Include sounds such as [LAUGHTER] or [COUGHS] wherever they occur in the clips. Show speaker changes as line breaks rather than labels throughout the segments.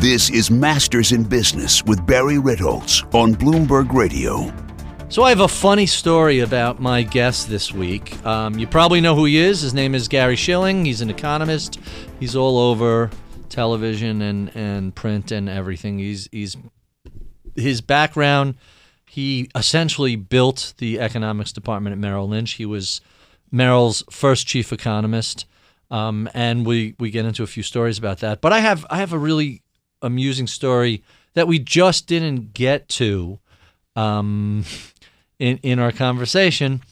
This is Masters in Business with Barry Ritholtz on Bloomberg Radio.
So, I have a funny story about my guest this week. Um, you probably know who he is. His name is Gary Shilling. He's an economist. He's all over television and, and print and everything. He's, he's his background. He essentially built the economics department at Merrill Lynch. He was Merrill's first chief economist, um, and we we get into a few stories about that. But I have I have a really amusing story that we just didn't get to um, in in our conversation.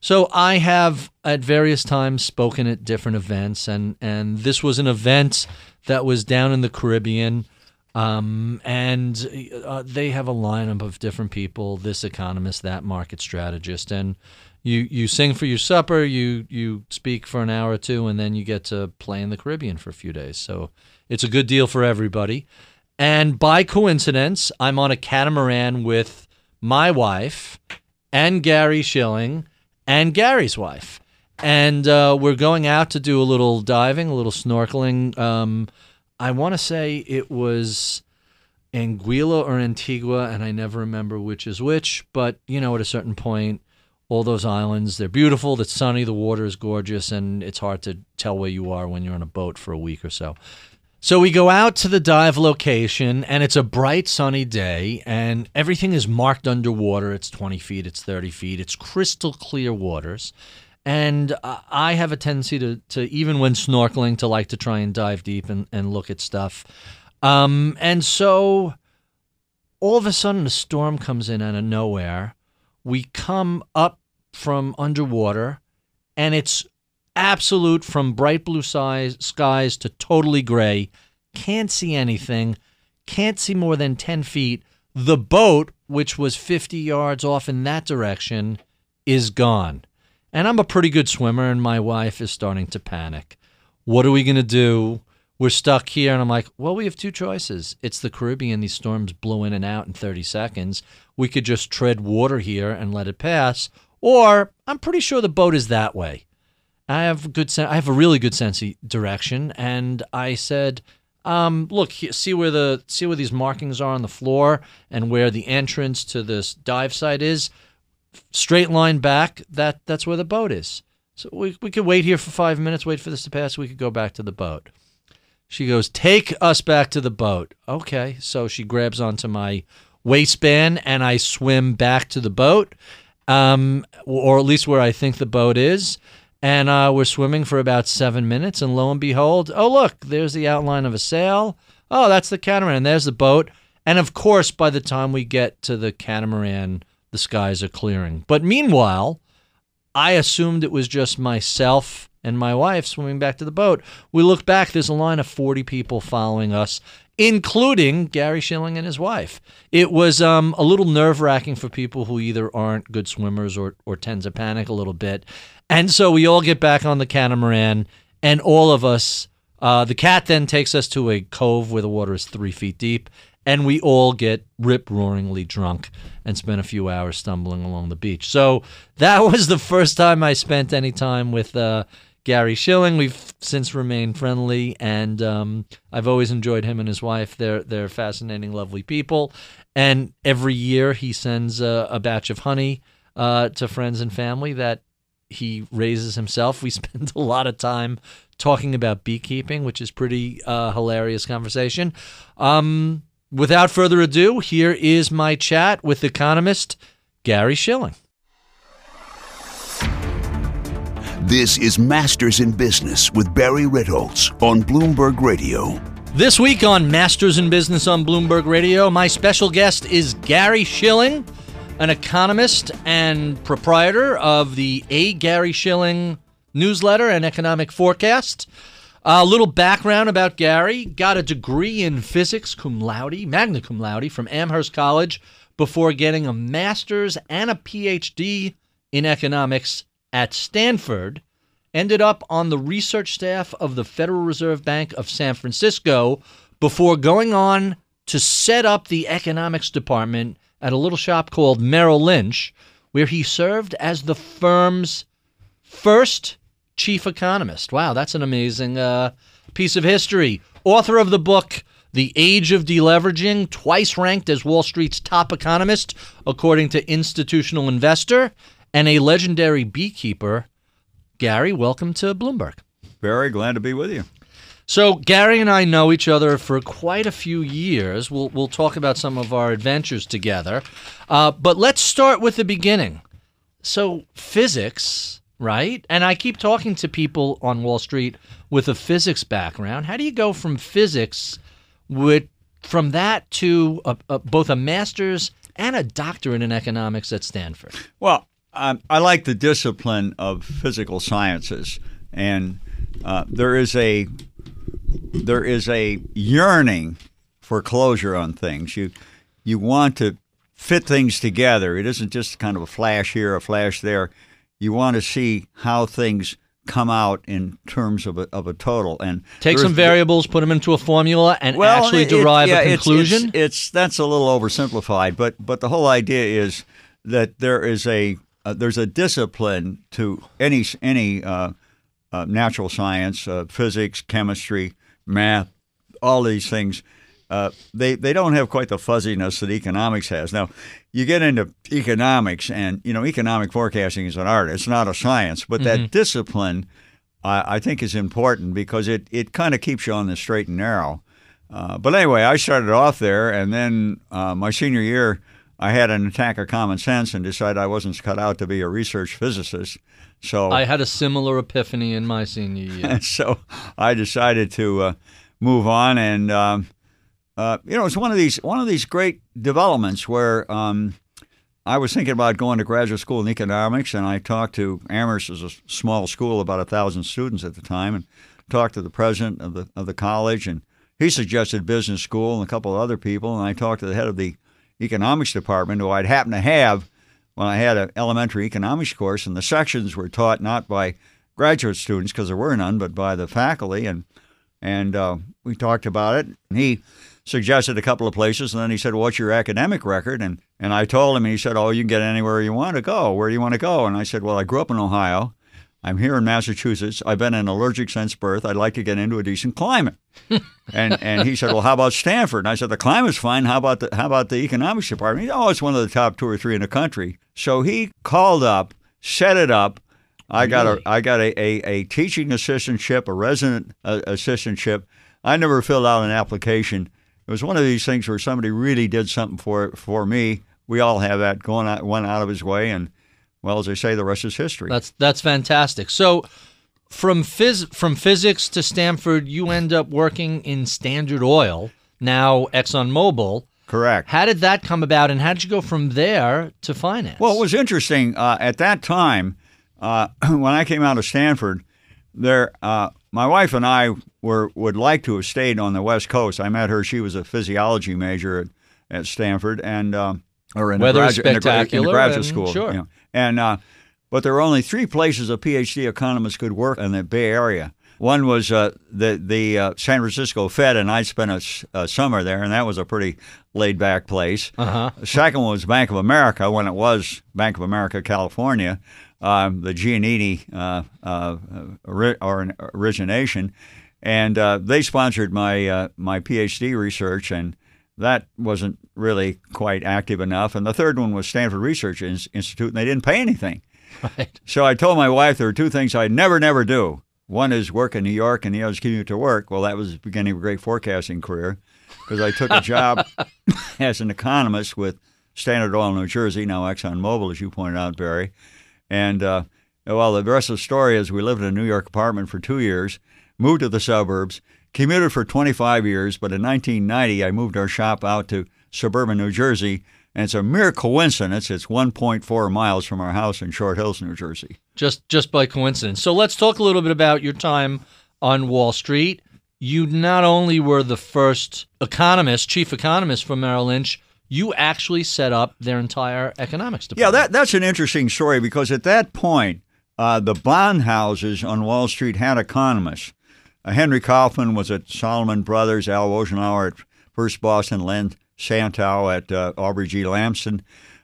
So I have at various times spoken at different events, and and this was an event that was down in the Caribbean. Um, and uh, they have a lineup of different people. This economist, that market strategist, and you you sing for your supper. You you speak for an hour or two, and then you get to play in the Caribbean for a few days. So it's a good deal for everybody. And by coincidence, I'm on a catamaran with my wife and Gary Shilling and Gary's wife. And uh, we're going out to do a little diving, a little snorkeling. Um, I want to say it was Anguilla or Antigua, and I never remember which is which. But, you know, at a certain point, all those islands, they're beautiful, it's sunny, the water is gorgeous, and it's hard to tell where you are when you're on a boat for a week or so. So we go out to the dive location, and it's a bright, sunny day, and everything is marked underwater. It's 20 feet, it's 30 feet, it's crystal clear waters. And I have a tendency to, to even when snorkeling, to like to try and dive deep and, and look at stuff. Um, and so all of a sudden, a storm comes in out of nowhere. We come up from underwater, and it's absolute from bright blue skies, skies to totally gray. Can't see anything. Can't see more than 10 feet. The boat, which was 50 yards off in that direction, is gone. And I'm a pretty good swimmer, and my wife is starting to panic. What are we going to do? We're stuck here. And I'm like, well, we have two choices. It's the Caribbean. These storms blow in and out in 30 seconds. We could just tread water here and let it pass. Or I'm pretty sure the boat is that way. I have good sen- I have a really good sense of direction, and I said, um, "Look, see where the see where these markings are on the floor, and where the entrance to this dive site is straight line back, that that's where the boat is. So we we could wait here for five minutes, wait for this to pass. We could go back to the boat. She goes, take us back to the boat. Okay. So she grabs onto my waistband and I swim back to the boat, um, or at least where I think the boat is. And uh, we're swimming for about seven minutes, and lo and behold, oh look, there's the outline of a sail. Oh, that's the catamaran. There's the boat. And of course, by the time we get to the catamaran, the skies are clearing. But meanwhile, I assumed it was just myself and my wife swimming back to the boat. We look back, there's a line of 40 people following us, including Gary Shilling and his wife. It was um, a little nerve wracking for people who either aren't good swimmers or, or tend to panic a little bit. And so we all get back on the catamaran, and all of us, uh, the cat then takes us to a cove where the water is three feet deep, and we all get rip roaringly drunk and spend a few hours stumbling along the beach. So that [LAUGHS] was the first time I spent any time with uh, Gary Shilling. We've since remained friendly, and um, I've always enjoyed him and his wife. They're they're fascinating, lovely people. And every year he sends a, a batch of honey uh, to friends and family that he raises himself. We [LAUGHS] spend a lot of time talking about beekeeping, which is pretty uh, hilarious conversation. Um, without further ado, here is my chat with economist Gary Shilling.
This is Masters in Business with Barry Ritholtz on Bloomberg Radio.
This week on Masters in Business on Bloomberg Radio, my special guest is Gary Shilling, an economist and proprietor of the A. Gary Shilling newsletter and economic forecast. A little background about Gary got a degree in physics cum laude, magna cum laude, from Amherst College before getting a master's and a PhD in economics at Stanford. Ended up on the research staff of the Federal Reserve Bank of San Francisco before going on to set up the economics department at a little shop called Merrill Lynch, where he served as the firm's first chief economist. Wow, that's an amazing uh, piece of history. Author of the book, the age of deleveraging, twice ranked as Wall Street's top economist, according to Institutional Investor, and a legendary beekeeper. Gary, welcome to Bloomberg.
Very glad to be with you.
So Gary and I know each other for quite a few years. We'll we'll talk about some of our adventures together, uh, but let's start with the beginning. So physics, right? And I keep talking to people on Wall Street with a physics background. How do you go from physics with from that to a, a, both a master's and a doctorate in economics at Stanford?
Well, um, I like the discipline of physical sciences, and uh, there is a there is a yearning for closure on things. You you want to fit things together. It isn't just kind of a flash here, a flash there. You want to see how things come out in terms of a, of a total and
take some variables, put them into a formula, and
well,
actually
it,
derive
yeah,
a conclusion.
It's, it's, it's, that's a little oversimplified, but but the whole idea is that there is a uh, there's a discipline to any any uh, uh, natural science, uh, physics, chemistry, math, all these things. Uh, they they don't have quite the fuzziness that economics has. Now, you get into economics, and you know economic forecasting is an art; it's not a science. But mm-hmm. that discipline, I, I, think, is important because it it kind of keeps you on the straight and narrow. Uh, but anyway, I started off there, and then uh, my senior year, I had an attack of common sense and decided I wasn't cut out to be a research physicist. So
I had a similar epiphany in my senior year. [LAUGHS]
so I decided to uh, move on, and um, uh, you know, it's one of these one of these great developments where um, I was thinking about going to graduate school in economics, and I talked to Amherst, as a small school, about a thousand students at the time, and talked to the president of the of the college, and he suggested business school and a couple of other people, and I talked to the head of the economics department, who I'd happen to have when I had an elementary economics course, and the sections were taught not by graduate students because there were none, but by the faculty, and and uh, we talked about it. And he suggested a couple of places, and then he said, "What's your academic record?" and and I told him, and he said, "Oh, you can get anywhere you want to go. Where do you want to go?" And I said, "Well, I grew up in Ohio." I'm here in Massachusetts. I've been an allergic since birth. I'd like to get into a decent climate. [LAUGHS] and and he said, Well, how about Stanford? And I said, The climate's fine. How about the how about the economics department? He said, Oh, it's one of the top two or three in the country. So he called up, set it up. I got a I got a, a, a teaching assistantship, a resident uh, assistantship. I never filled out an application. It was one of these things where somebody really did something for for me. We all have that going out, went out of his way, and well, as I say, the rest is history.
That's that's fantastic. So, from phys- from physics to Stanford, you end up working in Standard Oil, now ExxonMobil.
Correct.
How did that come about, and how did you go from there to finance?
Well, it was interesting uh, at that time uh, [CLEARS THROAT] when I came out of Stanford. There, uh, my wife and I were would like to have stayed on the West Coast. I met her; she was a physiology major at, at Stanford, and um, or in
Weather
a graduate,
spectacular
in a, graduate
and,
school.
Sure.
You know. And uh, but there were only three places a PhD economist could work in the Bay Area. One was uh, the the uh, San Francisco Fed, and I spent a, a, summer there, and that was a pretty laid back place.
Uh-huh.
The second one was Bank of America when it was Bank of America, California, um, the Giannini uh, uh or origination, and uh, they sponsored my uh, my PhD research, and that wasn't really quite active enough. And the third one was Stanford Research Institute, and they didn't pay anything.
Right.
So I told my wife there are two things I'd never, never do. One is work in New York, and the other is commute to work. Well, that was the beginning of a great forecasting career because I took a job [LAUGHS] as an economist with Standard Oil New Jersey, now ExxonMobil, as you pointed out, Barry. And uh, well, the rest of the story is we lived in a New York apartment for two years, moved to the suburbs, commuted for 25 years, but in 1990 I moved our shop out to suburban New Jersey and it's a mere coincidence. It's 1.4 miles from our house in Short Hills, New Jersey.
Just just by coincidence. So let's talk a little bit about your time on Wall Street. You not only were the first economist, chief economist for Merrill Lynch, you actually set up their entire economics department.
Yeah, that, that's an interesting story because at that point, uh, the bond houses on Wall Street had economists. Uh, Henry Kaufman was at Salomon Brothers, Al Wojnauer at First Boston, Len Santow at uh, Aubrey G. Lanston.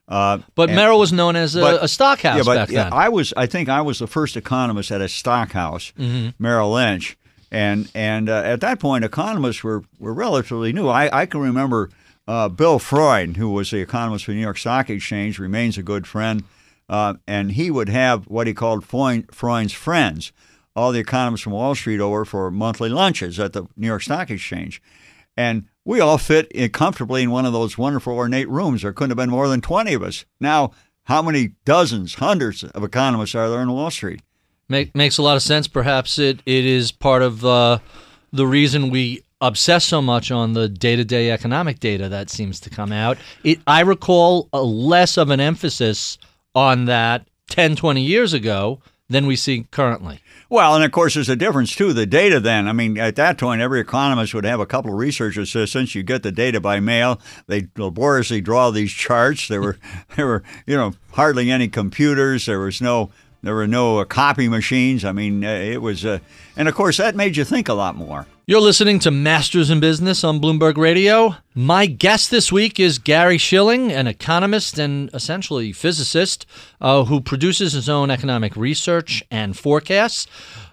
Uh, but and, Merrill was known as a, but, a stock house
yeah, but,
back
yeah,
then.
I was, I think, I was the first economist at a stock house, mm-hmm. Merrill Lynch, and and uh, at that point, economists were were relatively new. I, I can remember uh, Bill Freund, who was the economist for the New York Stock Exchange, remains a good friend, uh, and he would have what he called Freund's friends, all the economists from Wall Street over for monthly lunches at the New York Stock Exchange, and we all fit in comfortably in one of those wonderful ornate rooms. There couldn't have been more than twenty of us. Now, how many dozens, hundreds of economists are there in Wall Street?
Make, makes a lot of sense. Perhaps it, it is part of uh, the reason we obsess so much on the day-to-day economic data that seems to come out. It, I recall less of an emphasis on that 10, 20 years ago than we see currently.
Well, and of course, there's a difference too. The data, then, I mean, at that point, every economist would have a couple of research assistants. You get the data by mail. They laboriously draw these charts. There were, [LAUGHS] there were, you know, hardly any computers. There was no there were no uh, copy machines. I mean, uh, it was, uh, and of course, that made you think a lot more.
You're listening to Masters in Business on Bloomberg Radio. My guest this week is Gary Shilling, an economist and essentially physicist uh, who produces his own economic research and forecasts.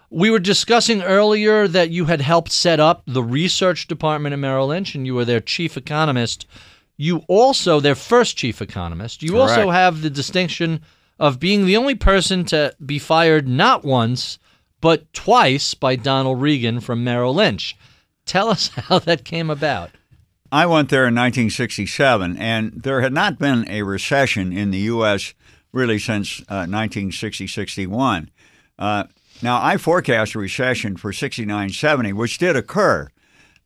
We were discussing earlier that you had helped set up the research department at Merrill Lynch and you were their chief economist. You also, their first chief economist, you
Correct.
also have the distinction of being the only person to be fired not once, but twice by Donald Regan from Merrill Lynch. Tell us [LAUGHS] how that came about.
I went there in 1967, and there had not been a recession in the U.S. really since uh, 1960 61. Uh, now, I forecast a recession for 69 70, which did occur,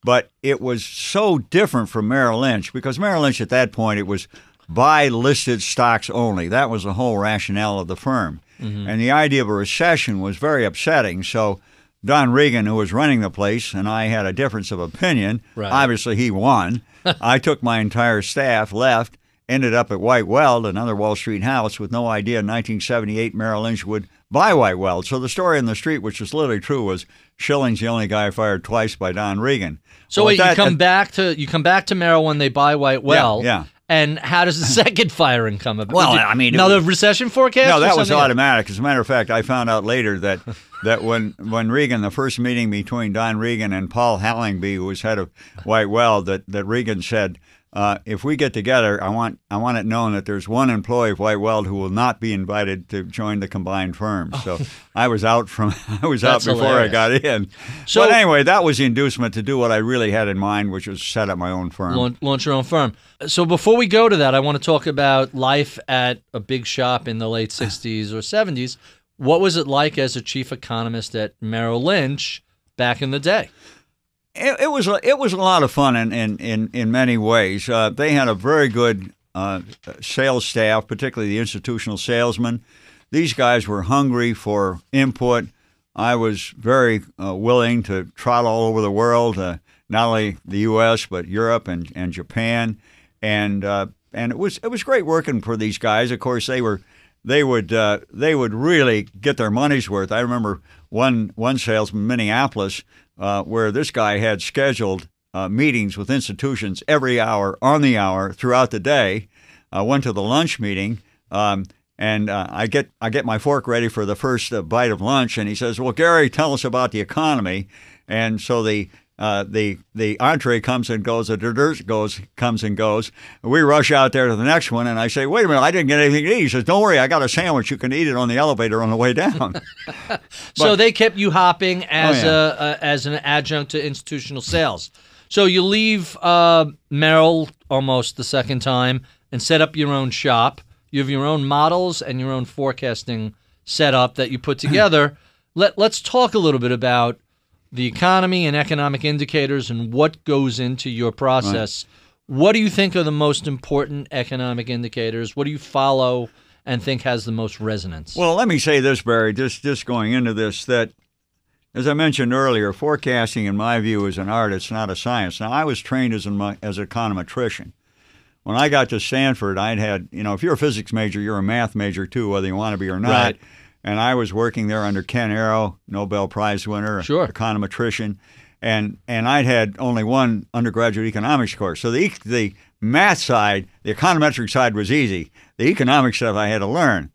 but it was so different from Merrill Lynch because Merrill Lynch at that point, it was buy listed stocks only. That was the whole rationale of the firm. Mm-hmm. And the idea of a recession was very upsetting. So Don Regan, who was running the place, and I had a difference of opinion.
Right.
Obviously, he won. [LAUGHS] I took my entire staff, left, ended up at White Weld, another Wall Street house, with no idea in 1978 Merrill Lynch would buy White Weld. So the story in the street, which is literally true, was Shilling's the only guy fired twice by Don Regan.
So
well,
wait,
that,
you come back to you come back to Merrill when they buy White Weld.
Yeah, yeah.
And how does the [LAUGHS] second firing come about?
Well, I mean,
another
was,
recession forecast.
No, that was automatic. As a matter of fact, I found out later that [LAUGHS] that when when Regan, the first meeting between Don Regan and Paul Hallingby, who was head of White Weld, that that Regan said. Uh, if we get together, I want I want it known that there's one employee of White Weld who will not be invited to join the combined firm. So I was out from [LAUGHS] I was out before
hilarious.
I got in.
So
but anyway, that was the inducement to do what I really had in mind, which was set up my own firm.
Launch, launch your own firm. So before we go to that, I want to talk about life at a big shop in the late [SIGHS] '60s or '70s. What was it like as a chief economist at Merrill Lynch back in the day?
It, it was a, it was a lot of fun in in in, in many ways. Uh, they had a very good uh, sales staff, particularly the institutional salesmen. These guys were hungry for input. I was very uh, willing to trot all over the world, uh, not only the U.S. but Europe and, and Japan, and uh, and it was it was great working for these guys. Of course, they were they would uh, they would really get their money's worth. I remember one one salesman, Minneapolis uh, where this guy had scheduled uh, meetings with institutions every hour on the hour throughout the day. I went to the lunch meeting. Um, and uh, I get I get my fork ready for the first uh, bite of lunch, and he says, "Well, Gary, tell us about the economy." And so the uh, the the entree comes and goes, the dessert goes comes and goes. We rush out there to the next one, and I say, "Wait a minute, I didn't get anything to eat." He says, "Don't worry, I got a sandwich. You can eat it on the elevator on the way down." [LAUGHS] [LAUGHS]
so they kept you hopping as
Oh, yeah.
a, a as an adjunct to institutional sales. So you leave uh, Merrill almost the second time and set up your own shop. You have your own models and your own forecasting setup that you put [LAUGHS] together. Let Let's talk a little bit about the economy and economic indicators and what goes into your process. What do you think are the most important economic indicators? What do you follow and think has the most resonance?
Well, let me say this, Barry, just just going into this, that as I mentioned earlier, forecasting, in my view, is an art. It's not a science. Now, I was trained as an as an econometrician. When I got to Stanford, I'd had you know, if you're a physics major, you're a math major too, whether you want to be or not.
Right.
And I was working there under Ken Arrow, Nobel Prize winner,
Sure.
econometrician, and and I'd had only one undergraduate economics course. So the the math side, the econometric side was easy. The economic stuff I had to learn.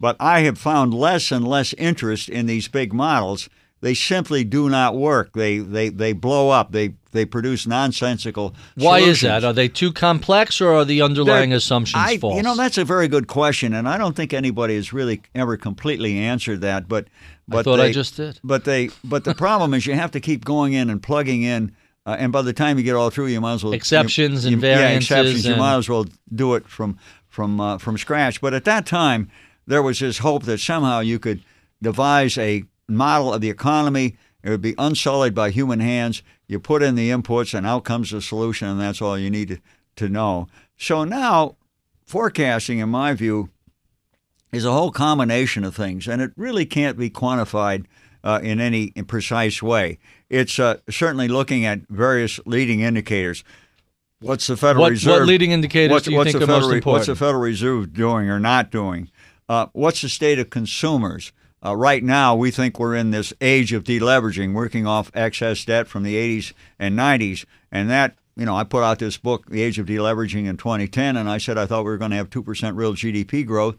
But I have found less and less interest in these big models. They simply do not work. They they they blow up. They they produce nonsensical.
Why is that? Are they too complex, or are the underlying
They're-
assumptions
I,
false?
You know, that's a very good question, and I don't think anybody has really ever completely answered that. But but
thought I
they-
just did.
But they but the problem is you have to keep going in and plugging in. Uh, and by the time you get all through, you might as well
Exceptions
you,
and
you- Yeah,
variances
exceptions. You might as well do it from from uh, from scratch. But at that time, there was this hope that somehow you could devise a model of the economy. It would be unsullied by human hands. You put in the inputs, and out comes the solution, and that's all you need to, to know. So now, forecasting, in my view, is a whole combination of things, and it really can't be quantified uh, in any precise way. It's uh, certainly looking at various leading indicators. What's the Federal
What- what
Reserve?
leading indicators
what's,
do you
what's
think
the
are most
Federal, What's the? Federal Reserve doing or not doing? Uh, what's the state of consumers? Uh, right now, we think we're in this age of deleveraging, working off excess debt from the 80s and 90s, and that you know, I put out this book, The Age of Deleveraging, in 2010, and I said I thought we were going to have two percent real GDP growth,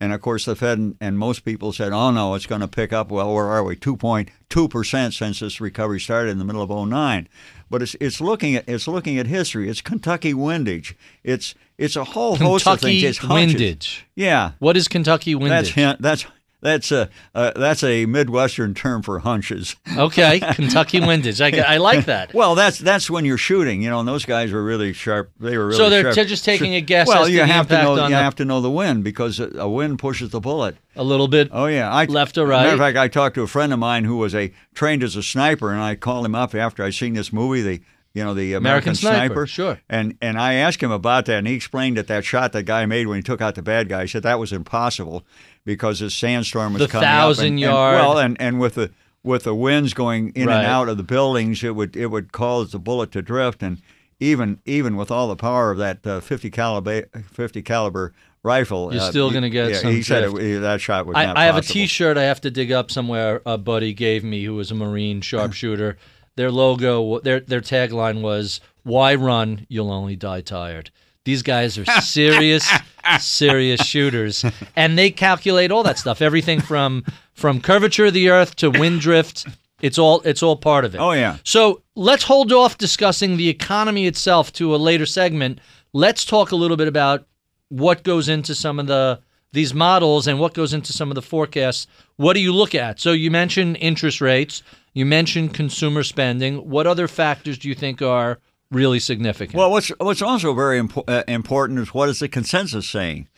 and of course the Fed and, and most people said, oh no, it's going to pick up. Well, where are we? 2.2 percent since this recovery started in the middle of 09. But it's it's looking at it's looking at history. It's Kentucky windage. It's it's a whole host of things.
Kentucky
It's hunches.
windage.
Yeah,
What is Kentucky windage?
hin- that's that's a uh, that's a Midwestern term for hunches.
Okay, [LAUGHS] Kentucky windage. I, I like that.
Well, that's that's when you're shooting, you know. And those guys were really sharp. They were really
So they're just taking a guess
Well,
as
you
the
have to know you
the-
have to know the wind because a wind pushes the bullet.
A little bit.
Oh yeah, I,
Left or
Matter of fact, I talked to a friend of mine who was a trained as a sniper, and I called him up after I seen this movie, the you know the
American
American,
Sniper, sure.
And and I asked him about that, and he explained that that shot that guy made when he took out the bad guy, he said that was impossible because the sandstorm was
The
coming
thousand
up, and,
yard-
And, well, and and with the with the winds going in
Right.
and out of the buildings, it would it would cause the bullet to drift, and even even with all the power of that uh, 50 caliber 50 caliber rifle,
You're
uh,
still gonna get
yeah,
some
He said it, that shot was not
I, I have a. T-shirt I have to dig up somewhere. A buddy gave me who was a Marine sharpshooter. Their logo, their their tagline was "Why run? You'll only die tired." These guys are [LAUGHS] serious, serious shooters, and they calculate all that stuff. Everything from from curvature of the Earth to wind drift. It's all it's all part of it.
Oh, yeah.
So let's hold off discussing the economy itself to a later segment. Let's talk a little bit about what goes into some of the these models and what goes into some of the forecasts. What do you look at? So you mentioned interest rates, you mentioned consumer spending. What other factors do you think are really significant?
Well, what's what's also very impo- uh, important is what is the consensus saying,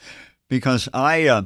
because I, uh,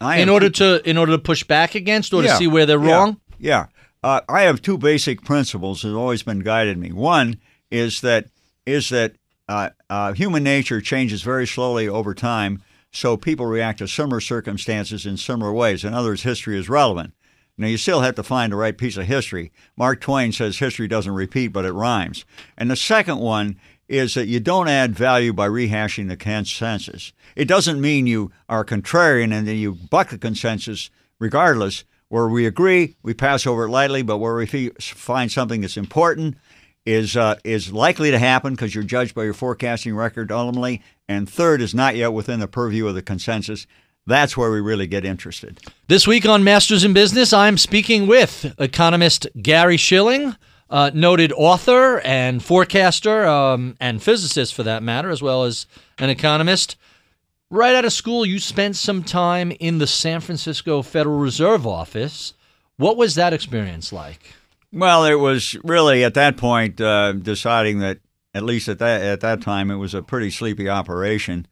I
in order
two-
to in order to push back against or to see where they're
yeah,
wrong.
Yeah, uh, I have two basic principles that have always been guided me. One is that is that uh, uh, human nature changes very slowly over time, so people react to similar circumstances in similar ways. In other words, history is relevant. Now, you still have to find the right piece of history. Mark Twain says history doesn't repeat, but it rhymes. And the second one is that you don't add value by rehashing the consensus. It doesn't mean you are contrarian and then you buck the consensus regardless. Where we agree, we pass over it lightly, but where we find something that's important, is uh, is likely to happen because you're judged by your forecasting record ultimately, and third is not yet within the purview of the consensus. That's where we really get interested.
This week on Masters in Business, I'm speaking with economist Gary Shilling, uh, noted author and forecaster um, and physicist for that matter, as well as an economist. Right out of school, you spent some time in the San Francisco Federal Reserve office. What was that experience like?
Well, it was really at that point uh, deciding that at least at that at that time it was a pretty sleepy operation.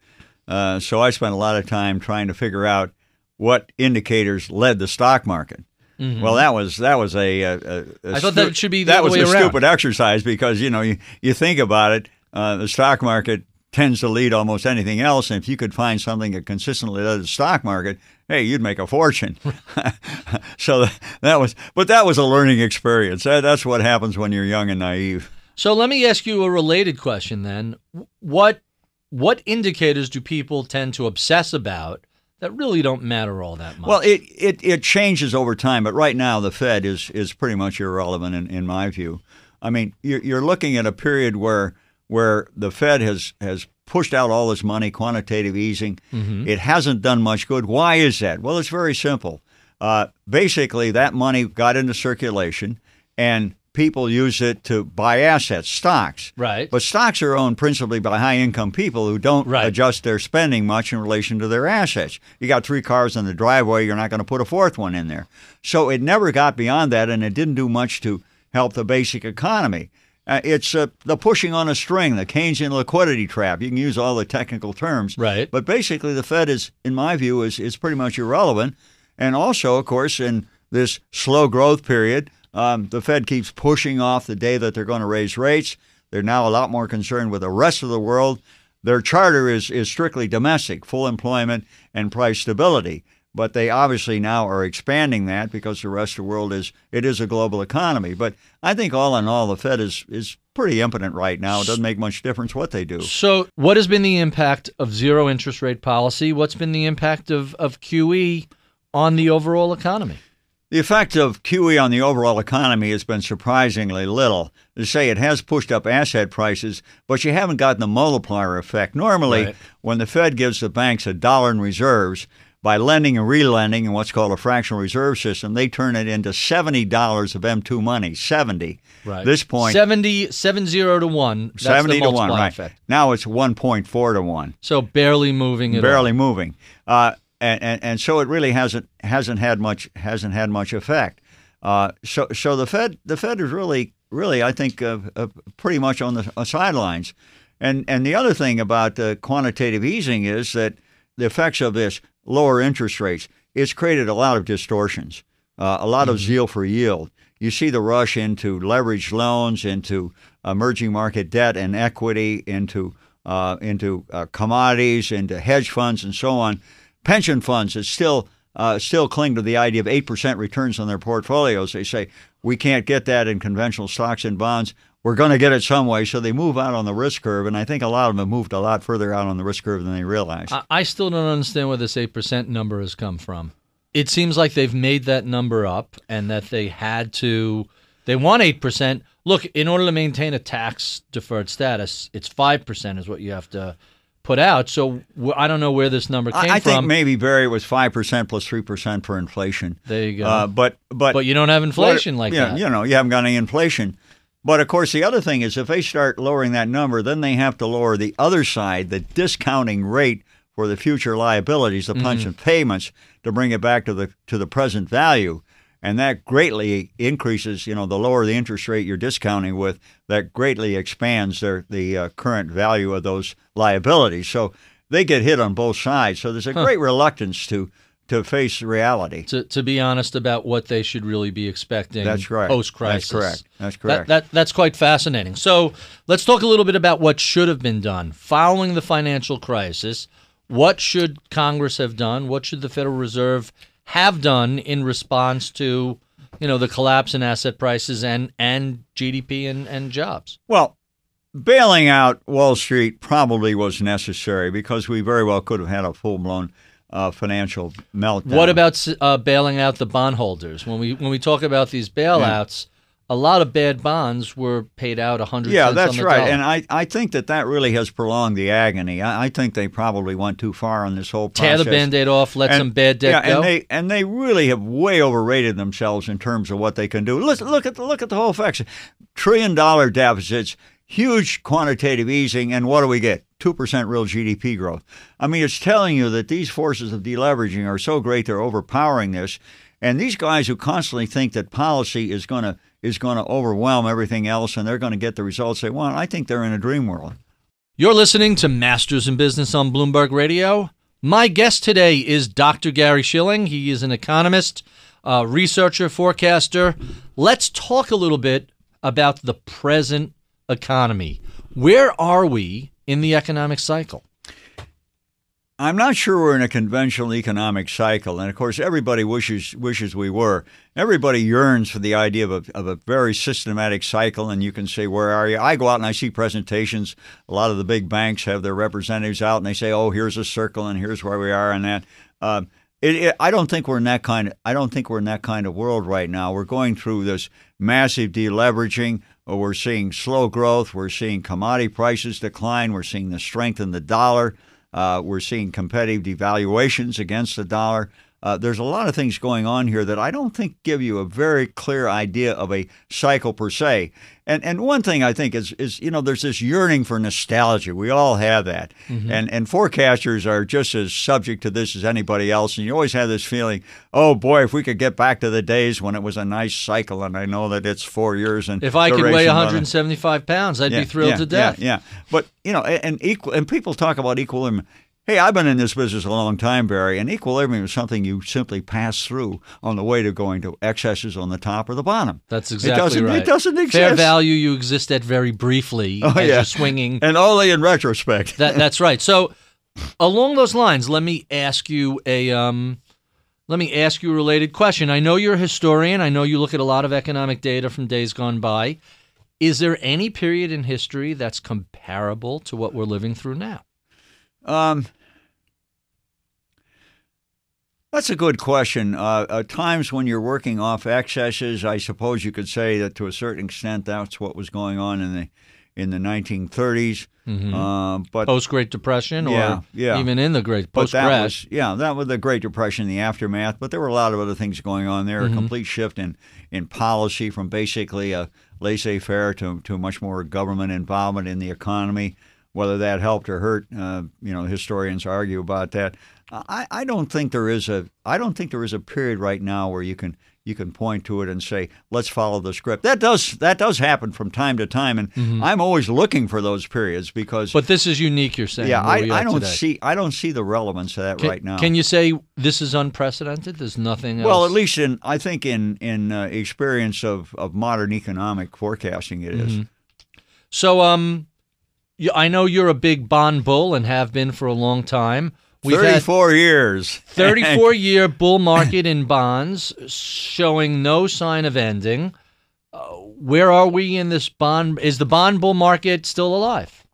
Uh, so I spent a lot of time trying to figure out what indicators led the stock market. Well, that was that was a. a, a
Mm-hmm. Thought that should be the
that was a
around.
stupid exercise because you know you, you think about it, uh, the stock market tends to lead almost anything else, and if you could find something that consistently led the stock market, hey, you'd make a fortune. [LAUGHS] so that was, but that was a learning experience. That, that's what happens when you're young and naive.
So let me ask you a related question then. What what indicators do people tend to obsess about that really don't matter all that much?
Well, it, it, it changes over time, but right now the Fed is, is pretty much irrelevant in, in my view. I mean, you're, you're looking at a period where where the Fed has, has pushed out all this money, quantitative easing. It hasn't done much good. Why is that? Well, it's very simple. uh, basically that money got into circulation, and people use it to buy assets, stocks.
Right.
But stocks are owned principally by high income people who don't
Right.
adjust their spending much in relation to their assets. You got three cars in the driveway, you're not going to put a fourth one in there. So it never got beyond that, and it didn't do much to help the basic economy. Uh, it's uh, the pushing on a string, the Keynesian liquidity trap. You can use all the technical terms,
Right.
But basically, the Fed is, in my view, is is pretty much irrelevant. And also, of course, in this slow growth period, um, the Fed keeps pushing off the day that they're going to raise rates. They're now a lot more concerned with the rest of the world. Their charter is, is strictly domestic, full employment and price stability. But they obviously now are expanding that because the rest of the world is it is a global economy. But I think all in all, the Fed is is pretty impotent right now. It doesn't make much difference what they do.
So, what has been the impact of zero interest rate policy? What's been the impact of, of QE on the overall economy?
The effect of QE on the overall economy has been surprisingly little. To say it has pushed up asset prices, but you haven't gotten the multiplier effect. Normally,
Right.
when the Fed gives the banks a dollar in reserves, by lending and relending in what's called a fractional reserve system, they turn it into $70 of M2 money. 70.
Right.
This point,
70, 70 to 1. That's
70
the
to 1, right.
effect.
Now it's 1.4 to 1.
So, barely moving
barely
all.
moving, uh, and, and and so it really hasn't hasn't had much hasn't had much effect. Uh, so so the Fed the Fed is really really I think uh, uh, pretty much on the uh, sidelines, and and the other thing about uh, quantitative easing is that the effects of this lower interest rates it's created a lot of distortions, uh, a lot of zeal for yield. You see the rush into leveraged loans, into emerging market debt and equity, into uh, into uh, commodities, into hedge funds, and so on. Pension funds that still uh, still cling to the idea of eight percent returns on their portfolios. They say we can't get that in conventional stocks and bonds. We're going to get it some way, so they move out on the risk curve, and I think a lot of them have moved a lot further out on the risk curve than they realize.
I, I still don't understand where this 8% number has come from. It seems like they've made that number up and that they had to, they want 8%. Look, in order to maintain a tax deferred status, it's 5% is what you have to put out. So I don't know where this number came
I, I think
from.
maybe Barry was five percent plus three percent for inflation.
there you go.
Uh, but but
but you don't have inflation like
yeah,
that.
You know, you haven't got any inflation. But of course, the other thing is if they start lowering that number, then they have to lower the other side, the discounting rate for the future liabilities, the pension payments, to bring it back to the to the present value. And that greatly increases, you know, the lower the interest rate you're discounting with, that greatly expands their the uh, current value of those liabilities. So they get hit on both sides. So there's a great reluctance to to face reality.
to, to be honest about what they should really be expecting
That's correct.
post crisis.
That's correct. That's
That,
correct.
that that's quite fascinating. So let's talk a little bit about what should have been done following the financial crisis. What should Congress have done? What should the Federal Reserve have done in response to, you know, the collapse in asset prices and and GDP and, and jobs?
Well, bailing out Wall Street probably was necessary because we very well could have had a full blown uh, financial meltdown.
What about uh, bailing out the bondholders? When we when we talk about these bailouts, a lot of bad bonds were paid out a hundred.
Yeah, that's right.
dollar.
And I, I think that that really has prolonged the agony. I, I think they probably went too far on this whole
tear the band-aid off, let
And-
some bad debt
yeah,
go.
and they and they really have way overrated themselves in terms of what they can do. Listen, look at the, look at the whole facts: trillion dollar deficits, huge quantitative easing, and what do we get? Two percent real GDP growth. I mean, it's telling you that these forces of deleveraging are so great they're overpowering this. And these guys who constantly think that policy is going to is going to overwhelm everything else and they're going to get the results they want, I think they're in a dream world.
You're listening to Masters in Business on Bloomberg Radio. My guest today is Dr. Gary Shilling. He is an economist, researcher, forecaster. Let's talk a little bit about the present economy. Where are we in the economic cycle?
I'm not sure we're in a conventional economic cycle, and of course, everybody wishes wishes we were. Everybody yearns for the idea of a, of a very systematic cycle, and you can say, "Where are you?" I go out and I see presentations. A lot of the big banks have their representatives out, and they say, "Oh, here's a circle, and here's where we are," and that. Um, it, it, I don't think we're in that kind. Of, I don't think we're in that kind of world right now. We're going through this massive deleveraging. Or we're seeing slow growth. We're seeing commodity prices decline. We're seeing the strength in the dollar. Uh, we're seeing competitive devaluations against the dollar. Uh, there's a lot of things going on here that I don't think give you a very clear idea of a cycle per se. And and one thing I think is is you know there's this yearning for nostalgia. We all have that, and and forecasters are just as subject to this as anybody else. And you always have this feeling, oh boy, if we could get back to the days when it was a nice cycle. And I know that it's four years and
If I could weigh
duration on it.
175 pounds, I'd
Yeah,
be thrilled
yeah,
to death.
Yeah, yeah. But you know, and, and equal and people talk about equilibrium. Hey, I've been in this business a long time, Barry, and equilibrium is something you simply pass through on the way to going to excesses on the top or the bottom.
That's
it
exactly
doesn't,
right.
It doesn't exist.
Fair value, you exist at very briefly
Oh,
as
yeah.
you're swinging.
and only in retrospect.
That, that's right. So, along those lines, let me ask you a um, let me ask you a related question. I know you're a historian. I know you look at a lot of economic data from days gone by. Is there any period in history that's comparable to what we're living through now?
Um, that's a good question. Uh, uh, times when you're working off excesses, I suppose you could say that to a certain extent that's what was going on in the in the 1930s. Um, but
Post Great Depression, or
Yeah, yeah.
even in the Great post crash?
yeah, that was the Great Depression, the aftermath. But there were a lot of other things going on there.
Mm-hmm.
A complete shift in in policy from basically a laissez-faire to to much more government involvement in the economy. Whether that helped or hurt, uh, you know, historians argue about that. I, I don't think there is a I don't think there is a period right now where you can you can point to it and say let's follow the script. That does that does happen from time to time, and I'm always looking for those periods because
Mm-hmm. But this is unique. You're saying?
yeah, I, I don't
today.
see I don't see the relevance of that
Can,
right now.
Can you say this is unprecedented? There's nothing else.
well, at least in I think in in uh, experience of, of modern economic forecasting, it is.
Mm-hmm. So, um, I know you're a big bond bull and have been for a long time. We've had
Thirty-four years. [LAUGHS]
34 year bull market in bonds showing no sign of ending. Uh, where are we in this bond? Is the bond bull market still alive?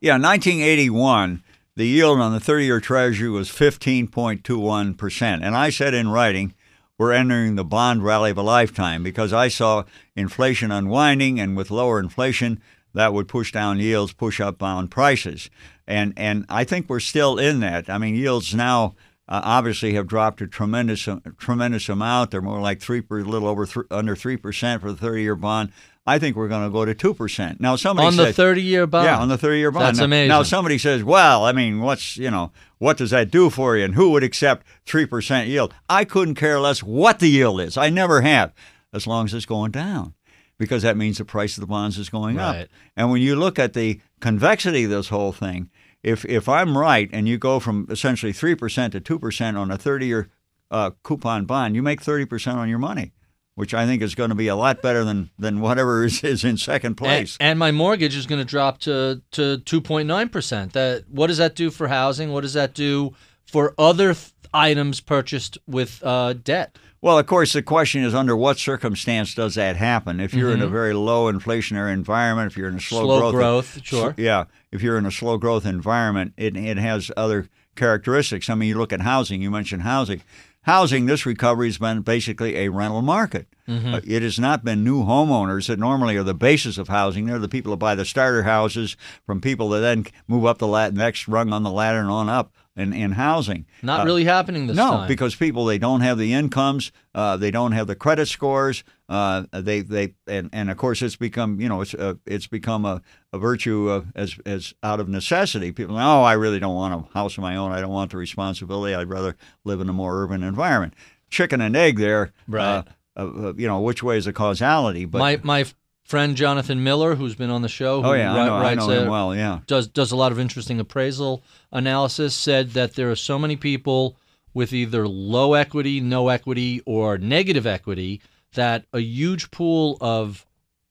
Yeah, 1981, the yield on the 30-year Treasury was 15.21 percent, and I said in writing, we're entering the bond rally of a lifetime because I saw inflation unwinding, and with lower inflation, that would push down yields, push up bond prices, and and I think we're still in that. I mean, yields now. Uh, obviously, have dropped a tremendous, tremendous amount. They're more like three, per, a little over, th- under three percent for the thirty-year bond. I think we're going to go to two percent. Now, somebody
On the 30 year bond?
yeah, on the 30 year bond.
That's
now,
amazing.
Now, somebody says, well, I mean, what's, you know, what does that do for you? And who would accept 3% yield? I couldn't care less what the yield is. I never have, as long as it's going down, because that means the price of the bonds is going
Right.
up. And when you look at the convexity of this whole thing, if, if I'm right and you go from essentially 3% to 2% on a 30 year uh, coupon bond, you make 30% on your money. Which I think is going to be a lot better than, than whatever is, is in second
And,
place.
and my mortgage is going to drop to to 2.9%. That what does that do for housing? What does that do for other th- items purchased with uh, debt?
Well, of course, the question is under what circumstance does that happen? If you're in a very low inflationary environment, if you're in a slow,
Mm-hmm. Slow
growth,
growth, sure.
yeah. If you're in a slow growth environment, it it has other characteristics. I mean, you look at housing. You mentioned housing. Housing, this recovery has been basically a rental market.
Mm-hmm.
Uh, it has not been new homeowners that normally are the basis of housing. They're the people that buy the starter houses from people that then move up the la- next rung on the ladder and on up in, in housing.
Not really happening this
Uh, no,
time.
because people they don't have the incomes, uh, they don't have the credit scores. Uh, they they and, and of course it's become you know it's uh, it's become a, a virtue of, as as out of necessity. People oh I really don't want a house of my own. I don't want the responsibility. I'd rather live in a more urban environment. Chicken and egg there.
Right.
Uh, uh, uh, you know which way is the causality? But
my my friend Jonathan Miller, who's been on the show, who
oh yeah, I know, I
writes
know him well. Yeah.
does does a lot of interesting appraisal analysis said that there are so many people with either low equity, no equity, or negative equity that a huge pool of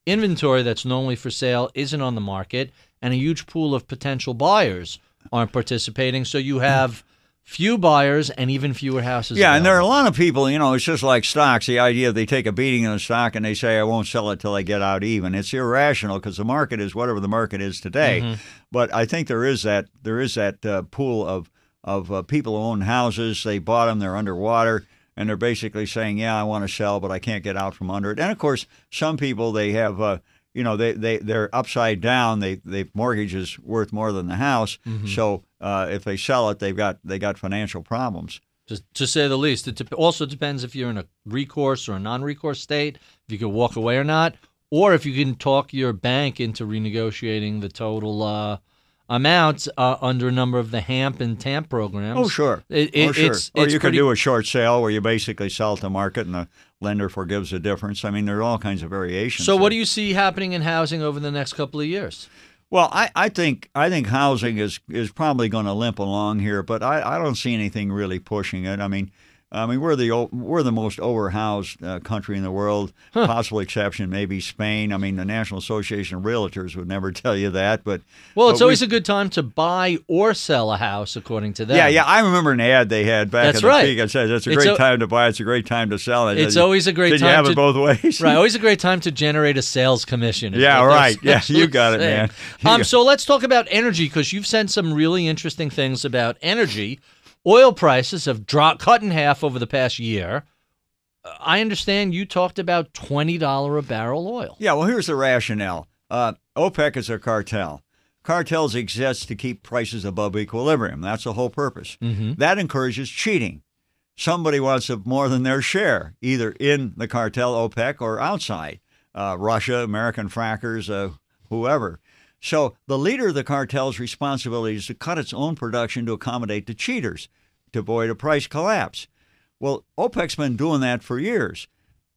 inventory that's normally for sale isn't on the market, and a huge pool of potential buyers aren't participating. So you have few buyers and even fewer houses.
Yeah, and there are a lot of people, you know, it's just like stocks. The idea they take a beating in a stock and they say, I won't sell it till I get out even. It's irrational because the market is whatever the market is today.
Mm-hmm.
But I think there is that there is that uh, pool of of uh, people who own houses. They bought them, they're underwater, and they're basically saying, Yeah, I want to sell, but I can't get out from under it. And of course, some people they have. Uh, you know they they they're upside down. They they mortgage is worth more than the house.
Mm-hmm.
So uh, if they sell it, they've got they got financial problems.
to, to say the least. It dep- also depends if you're in a recourse or a non-recourse state, if you can walk away or not, or if you can talk your bank into renegotiating the total uh, amount uh, under a number of the HAMP and TAMP programs.
Oh, sure.
It, it,
oh, sure.
It's,
or
it's
you
pretty,
could do a short sale where you basically sell to market and the lender forgives the difference. I mean, there are all kinds of variations.
So, what do you see happening in housing over the next couple of years?
Well, I, I think I think housing is is probably going to limp along here, but I, I don't see anything really pushing it. I mean, I mean we're the we're the most overhoused uh, country in the world. Possible exception maybe Spain. I mean, the National Association of Realtors would never [LAUGHS] tell you that, but
Well, it's
but we-
always a good time to buy or sell a house, according to them.
yeah, yeah. I remember an ad they had back
That's
in the
right.
peak. It says it's a
It's
great
a-
time to buy. It's a great time to sell. It
It's
said,
always a great
Did
time
you have
to-
it both ways?
Right, always a great [LAUGHS] time to generate a sales commission.
Yeah, right. [LAUGHS] Yeah, you got it, man. You
Um,
got-
so let's talk about energy because you've said some really interesting things about energy. Oil prices have dropped, cut in half over the past year. I understand you talked about twenty dollar a barrel oil.
Yeah, well, here's the rationale. Uh, OPEC is a cartel. Cartels exist to keep prices above equilibrium. That's the whole purpose.
Mm-hmm.
That encourages cheating. Somebody wants more than their share, either in the cartel, OPEC, or outside. Uh, Russia, American frackers, uh, whoever. So the leader of the cartel's responsibility is to cut its own production to accommodate the cheaters, to avoid a price collapse. Well, OPEC's been doing that for years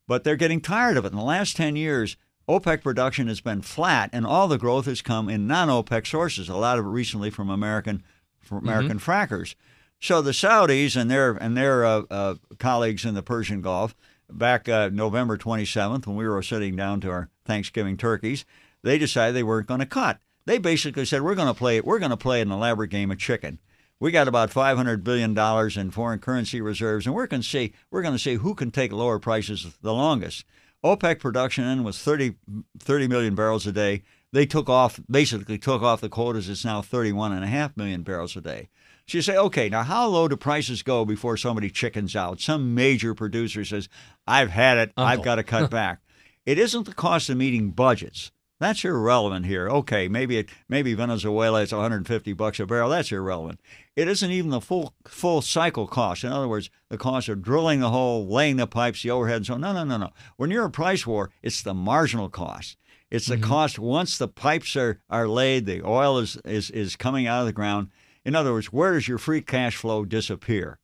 but they're getting tired of it. In the last 10 years, OPEC production has been flat, and all the growth has come in non OPEC sources, a lot of it recently from American, from American frackers. So the Saudis and their, and their uh, uh, colleagues in the Persian Gulf, back uh, November 27th, when we were sitting down to our Thanksgiving turkeys, they decided they weren't going to cut. They basically said, we're going to play, we're going to play an elaborate game of chicken. We got about 500 billion dollars in foreign currency reserves, and we're going to see we're going to see who can take lower prices the longest. OPEC production was 30, 30 million barrels a day. They took off, basically took off the quotas. It's now 31.5 million barrels a day. So you say, okay, now how low do prices go before somebody chickens out? Some major producer says, I've had it, I've got to cut [LAUGHS] back. It isn't the cost of meeting budgets. That's irrelevant here. Okay, maybe it, maybe Venezuela it's 150 bucks a barrel. That's irrelevant. It isn't even the full full cycle cost. In other words, the cost of drilling the hole, laying the pipes, the overhead, and so. No, no, no, no. When you're a price war, it's the marginal cost. It's the mm-hmm. cost once the pipes are, are laid, the oil is, is is coming out of the ground. In other words, where does your free cash flow disappear?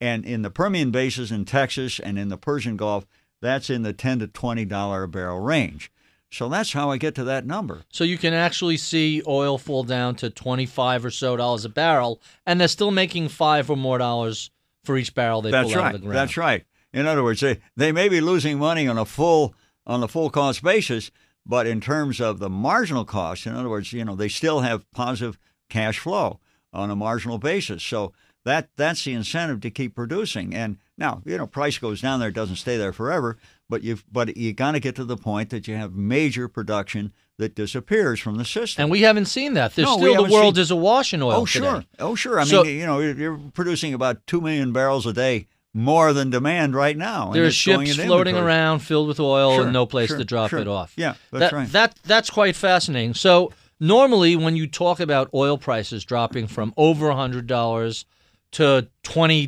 And in the Permian Basin in Texas and in the Persian Gulf, that's in the ten to twenty dollar a barrel range. So that's how I get to that number.
So you can actually see oil fall down to twenty five or so dollars a barrel, and they're still making five or more dollars for each barrel they
That's
pull out
right.
of the ground.
That's right. In other words, they, they may be losing money on a full on a full cost basis, but in terms of the marginal cost, in other words, you know, they still have positive cash flow on a marginal basis. So that that's the incentive to keep producing. And now, you know, price goes down there, it doesn't stay there forever, but you've but you got to get to the point that you have major production that disappears from the system.
And we haven't seen that. There's
No,
still the world
seen-
is awash in oil
Oh,
today.
sure. Oh, sure. I
So-
mean, you know, you're, producing about 2 million barrels a day more than demand right now. and
There are
it's going
ships floating around filled with oil
Sure,
and no place
sure,
to drop
sure.
it off.
Yeah, that's
that,
right.
That that's quite fascinating. So normally when you talk about oil prices dropping from over hundred dollars to 20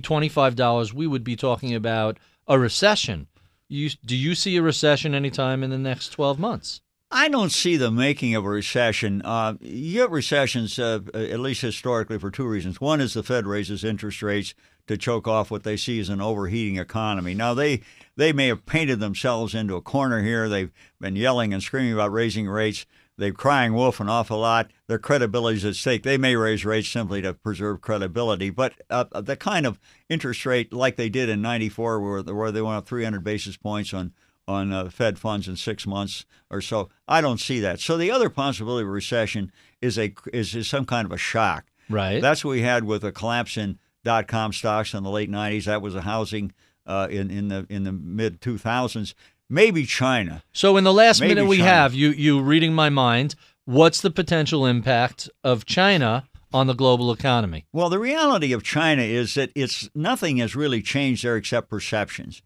dollars, we would be talking about a recession. You, do you see a recession anytime in the next twelve months?
I don't see the making of a recession. Uh, you get recessions, uh, at least historically, for two reasons. One is the Fed raises interest rates to choke off what they see as an overheating economy. Now they they may have painted themselves into a corner here. They've been yelling and screaming about raising rates. They're crying wolf an awful lot. Their credibility is at stake. They may raise rates simply to preserve credibility, but uh, the kind of interest rate like they did in '94, where where they went up 300 basis points on on uh, Fed funds in six months or so. I don't see that. So the other possibility of recession is a is, is some kind of a shock.
Right.
That's what we had with a collapse in dot com stocks in the late '90s. That was a housing uh, in in the in the mid 2000s. Maybe China.
So in the last
Maybe
minute we
China.
have, you you reading my mind, what's the potential impact of China on the global economy?
Well, the reality of China is that it's nothing has really changed there except perceptions.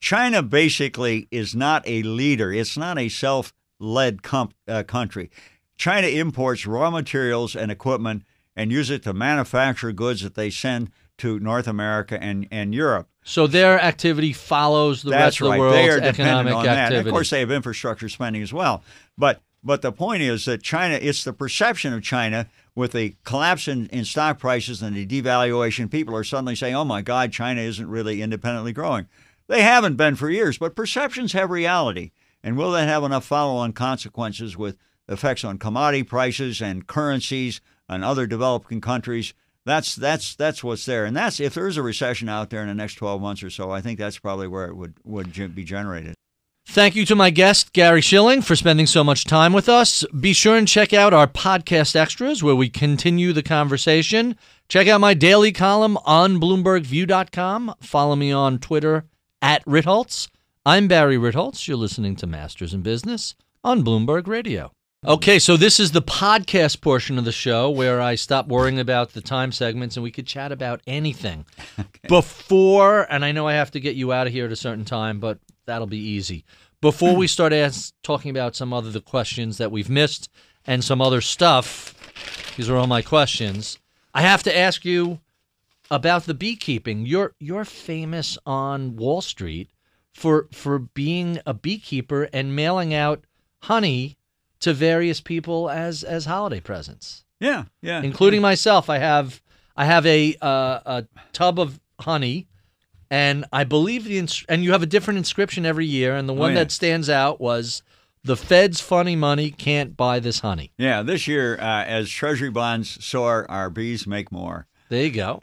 China basically is not a leader. It's not a self-led com- uh, country. China imports raw materials and equipment and use it to manufacture goods that they send to North America and, and Europe.
So their activity follows the
That's
rest of the world's
they are
economic
on that.
activity.
And of course, they have infrastructure spending as well. But but the point is that China, it's the perception of China with the collapse in, in stock prices and the devaluation. People are suddenly saying, "Oh my God, China isn't really independently growing." They haven't been for years, but perceptions have reality. And will that have enough follow-on consequences with effects on commodity prices and currencies and other developing countries? That's that's that's what's there, and that's if there is a recession out there in the next 12 months or so. I think that's probably where it would would be generated.
Thank you to my guest, Gary Shilling, for spending so much time with us. Be sure and check out our podcast extras where we continue the conversation. Check out my daily column on BloombergView.com. Follow me on Twitter at Ritholtz. I'm Barry Ritholtz. You're listening to Masters in Business on Bloomberg Radio. Okay, so this is the podcast portion of the show where I stop worrying about the time segments and we could chat about anything. [LAUGHS] Before, and I know I have to get you out of here at a certain time, but that'll be easy. Before we start ask, talking about some other the questions that we've missed and some other stuff, these are all my questions. I have to ask you about the beekeeping. You're you're famous on Wall Street for for being a beekeeper and mailing out honey to various people as as holiday presents,
Yeah, yeah,
including myself. I have I have a uh, a tub of honey, and I believe the ins- and you have a different inscription every year, and the one
yeah.
that stands out was the Fed's funny money can't buy this honey.
yeah. This year, uh, as Treasury bonds soar, our bees make more.
There you go.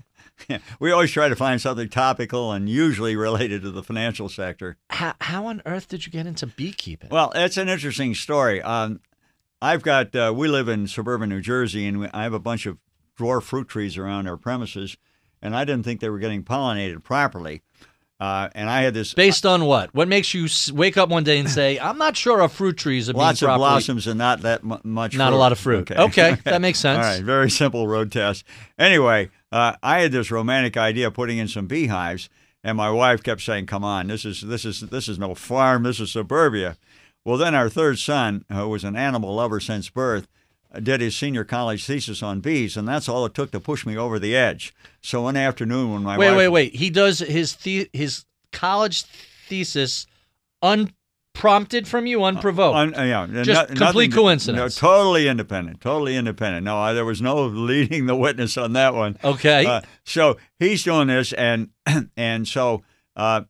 [LAUGHS]
we always try to find something topical and usually related to the financial sector.
How, how on earth did you get into beekeeping?
Well, it's an interesting story. Um, I've got uh, we live in suburban New Jersey, and we, I have a bunch of dwarf fruit trees around our premises, and I didn't think they were getting pollinated properly. Uh, and I had this
Based on what? What makes you wake up one day and say, "I'm not sure our fruit trees are [LAUGHS]
lots of
properly
blossoms and not that mu- much.
Not a lot of fruit. Okay, [LAUGHS] that makes sense.
All right, very simple road test. Anyway, uh, I had this romantic idea of putting in some beehives, and my wife kept saying, "Come on, this is this is this is no farm. This is suburbia." Well, then our third son, who was an animal lover since birth, did his senior college thesis on bees, and that's all it took to push me over the edge. So one afternoon, when my
Wait,
wife
wait, wait. He does his the- his college thesis unprompted from you, unprovoked.
Un- yeah,
Just
no-
complete
nothing-
coincidence.
No, totally independent. Totally independent. No, I, there was no [LAUGHS] leading the witness on that one.
okay.
Uh, so he's doing this, and [CLEARS THROAT] and so uh,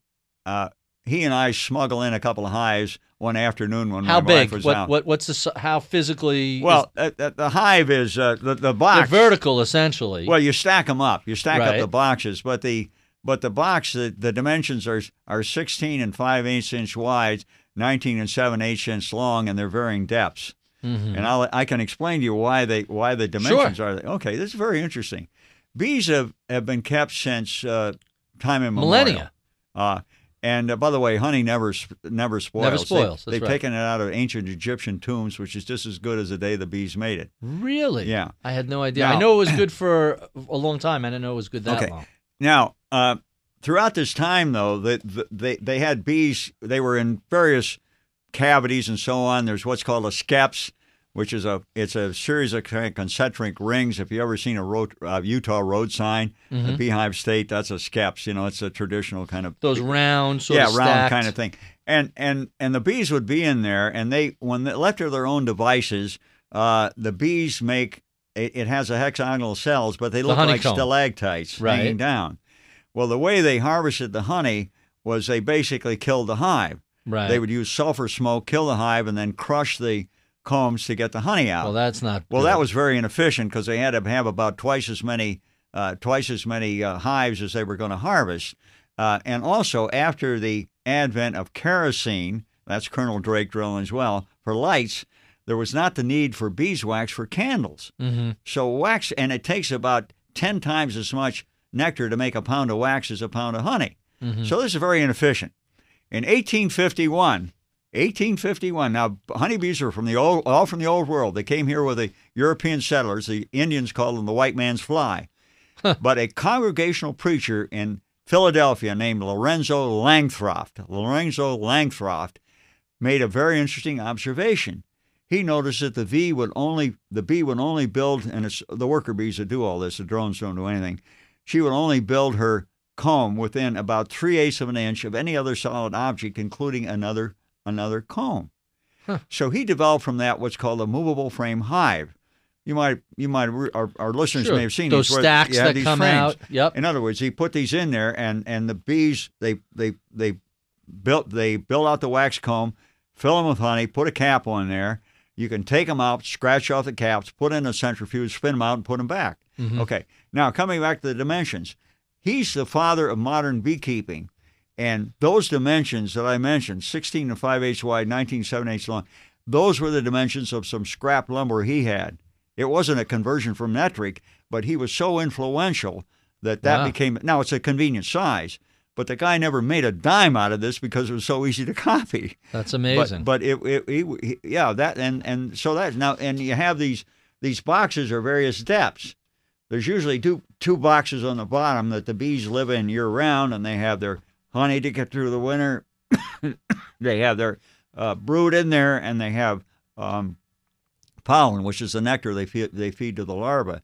uh, he and I smuggle in a couple of hives one afternoon when
how
my
big?
wife was
What,
out.
what what's the how physically?
well, uh, uh, the hive is uh, the the
they're vertical essentially.
Well, you stack them up. You stack up the boxes, but the but the box the, the dimensions are are 16 and 5 eighths inch wide, 19 and 7 eighths inch long, and they're varying depths.
Mhm.
And I'll, I can explain to you why they why the dimensions are. Okay, this is very interesting. Bees have, have been kept since uh, time immemorial.
Millennia.
Uh, and uh, by the way, honey never never spoils.
Never spoils,
They, have
right.
taken it out of ancient Egyptian tombs, which is just as good as the day the bees made it.
Really?
Yeah.
I had no idea. I know it was good for a long time. I didn't know it was good that
Okay.
long.
Now, uh, throughout this time, though, that the, they they had bees. They were in various cavities and so on. There's what's called a skeps, which is a it's a series of kind of concentric rings. If you ever seen a road, uh, Utah road sign,
Mm-hmm.
the Beehive State, that's a skeps. You know, it's a traditional kind of
Those round sort
yeah
of
round
stacked.
kind of thing. And and and the bees would be in there, and they when they left to their own devices, uh, the bees make it, it has a hexagonal cells, but they
The
look like stalactites
Right.
hanging down. Well, the way they harvested the honey was they basically killed the hive.
Right.
They would use sulfur smoke, kill the hive, and then crush the combs to get the honey out.
well, that's not.
Well,
good.
that was very inefficient because they had to have about twice as many uh, twice as many uh, hives as they were going to harvest. Uh, and also, after the advent of kerosene, that's Colonel Drake drilling as well, for lights, there was not the need for beeswax for candles.
Mhm.
So wax, and it takes about 10 times as much nectar to make a pound of wax as a pound of honey.
Mhm.
So this is very inefficient. In 1851, 1851. Now, honeybees are from the old, all from the old world. They came here with the European settlers. The Indians called them the white man's fly. but a congregational preacher in Philadelphia named Lorenzo Langstroth, Lorenzo Langstroth, made a very interesting observation. He noticed that the bee would only the bee would only build, and it's the worker bees that do all this. The drones don't do anything. she would only build her comb within about three eighths of an inch of any other solid object, including another another comb. So he developed from that what's called a movable frame hive. You might, you might, our, our listeners
Sure.
may have seen
Those
these
stacks
have
that
these
come
frames.
out. Yep.
In other words, he put these in there, and and the bees they they they built they build out the wax comb, fill them with honey, put a cap on there. You can take them out, scratch off the caps, put in a centrifuge, spin them out, and put them back. Mm-hmm. Okay. Now coming back to the dimensions, he's the father of modern beekeeping, and those dimensions that I mentioned, 16 to 5 eighths wide, 19 7 eighths long, those were the dimensions of some scrap lumber he had. It wasn't a conversion from metric, but he was so influential that that
Wow.
became now it's a convenient size. But the guy never made a dime out of this because it was so easy to [LAUGHS] copy.
That's amazing.
But, but it, it, he- yeah, that and and so that now and you have these these boxes are various depths. There's usually two two boxes on the bottom that the bees live in year round, and they have their honey to get through the winter. [COUGHS] they have their uh, brood in there, and they have um, pollen, which is the nectar they feed they feed to the larvae.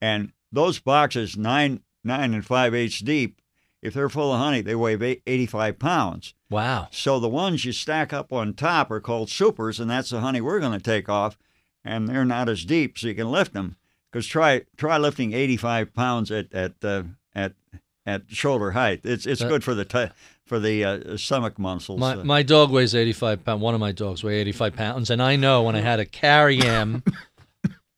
And those boxes, nine nine and five eighths deep, if they're full of honey, they weigh 85 pounds.
wow.
So the ones you stack up on top are called supers, and that's the honey we're going to take off, and they're not as deep, so you can lift them. Because try try lifting 85 pounds at at uh, at at shoulder height. It's it's
That-
good for the t- for the uh, stomach muscles.
My,
uh,
my dog weighs 85 pounds. One of my dogs weigh 85 pounds. And I know when I had to carry him,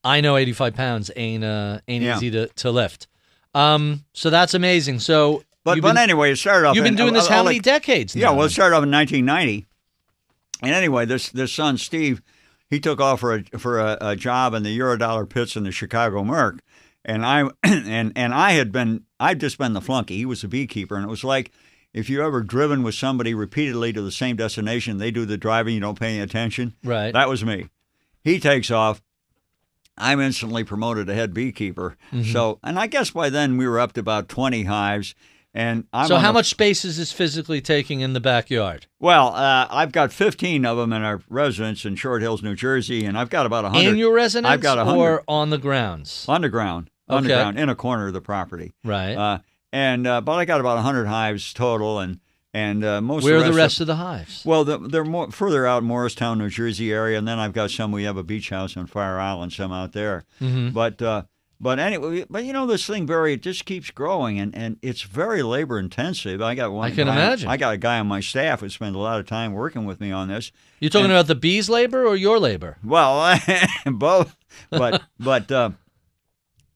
I know 85 pounds ain't uh, ain't
Yeah.
easy to, to lift. Um, so that's amazing. So
but but
been,
anyway, it started off.
you've been
in-
doing this
I'll-
how many
let-
decades now?
Yeah, well, it started off in 1990. And anyway, this this son Steve, he took off for a for a, a job in the Eurodollar pits in the Chicago Merc, and I [CLEARS THROAT] and and I had been I'd just been the flunky. He was a beekeeper, and it was like if you ever driven with somebody repeatedly to the same destination, they do the driving, you don't pay any attention.
Right.
That was me. He takes off. I'm instantly promoted to head beekeeper.
Mm-hmm.
So, and I guess by then we were up to about 20 hives. And I'm
so how
the
much space is this physically taking in the backyard?
well, uh, I've got 15 of them in our residence in Short Hills, New Jersey, and I've got about 100
In your residence
I've got 100
or on the grounds?
underground,
Okay.
Underground in a corner of the property.
Right.
Uh, and uh, but I got about 100 hives total, and and uh, most
Where
of
are
the
the
rest
rest of the hives?
well, the, they're more further out, Morristown, New Jersey area, and then I've got some. We have a beach house on Fire Island, some out there.
Mhm.
But uh, but anyway, but you know this thing, Barry, it just keeps growing, and, and it's very labor intensive. I got one.
I can
guy-
imagine.
I got a guy on my staff who spends a lot of time working with me on this.
You're talking
and-
about the bees' labor or your labor?
Well, [LAUGHS] both, but but uh,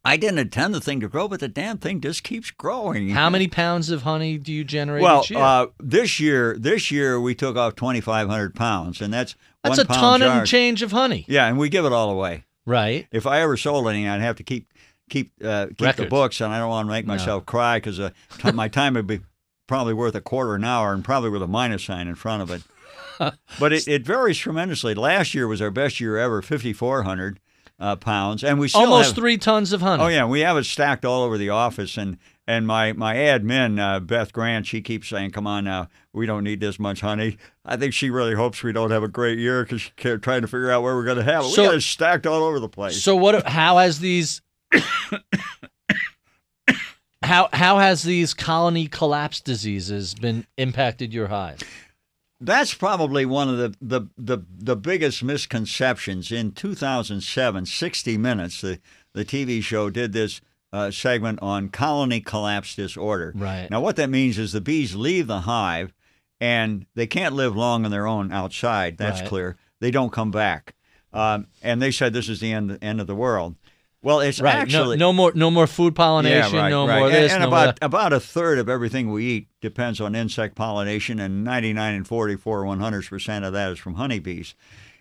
I didn't intend the thing to grow, but the damn thing just keeps growing.
How many pounds of honey do you generate
Well,
each year?
uh, this year, this year we took off twenty five hundred pounds, and that's
That's a ton
jars.
and change of honey.
Yeah, and we give it all away.
Right.
If I ever sold any, I'd have to keep keep uh, keep the books, and I don't want to make myself cry because uh, my time would be probably worth a quarter an hour, and probably with a minus sign in front of it. [LAUGHS] but it, it varies tremendously. Last year was our best year ever, fifty four hundred uh, pounds, and we still
Almost
have,
three tons of honey.
Oh yeah, we have it stacked all over the office, and and my my admin uh, Beth Grant, she keeps saying, "Come on now, we don't need this much honey." I think she really hopes we don't have a great year because she's trying to figure out where we're going to have it.
So-
we got it stacked all over the place.
So what? How has these? [COUGHS] how how has these colony collapse diseases been impacted your hive?
That's probably one of the, the, the, the biggest misconceptions. In 2007, 60 Minutes, the, the TV show, did this uh, segment on colony collapse disorder.
Right.
Now, what that means is the bees leave the hive and they can't live long on their own outside. That's
Right.
clear. They don't come back. Um, and they said this is the end, end of the world. Well, it's
Right.
actually.
no, no more no more food pollination.
Yeah, right,
no
right.
more
And-
this.
And,
no
about about a third of everything we eat depends on insect pollination, and 99 and 44, 100 percent of that is from honeybees.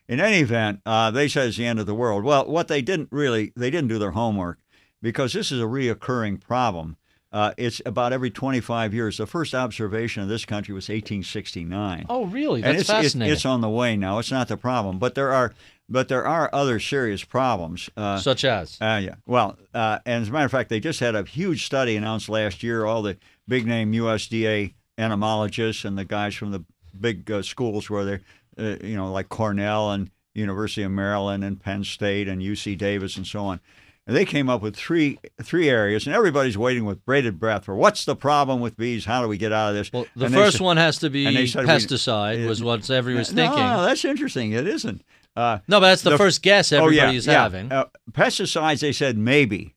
In any event, uh, they said it's the end of the world. Well, what they didn't really, they didn't do their homework because this is a reoccurring problem. Uh, it's about every 25 years. The first observation of this country was 1869
Oh, really?
and
That's
it's, it's,
fascinating.
it's on the way now. It's not the problem, but there are, but there are other serious problems. Uh,
Such as.
uh, yeah. Well, uh, and as a matter of fact, they just had a huge study announced last year. All the big name USDA entomologists and the guys from the big uh, schools where they're, uh, you know, like Cornell and University of Maryland and Penn State and UC Davis and so on. And they came up with three three areas, and everybody's waiting with bated breath for what's the problem with bees? How do we get out of this?
Well, the
And
first
said-
one has to be
said we-
pesticide, was what everyone was
no,
thinking.
No, that's interesting. It isn't. Uh,
No, but that's the,
The-
first guess
oh,
everybody
yeah,
is
yeah.
having.
Uh, pesticides, they said maybe,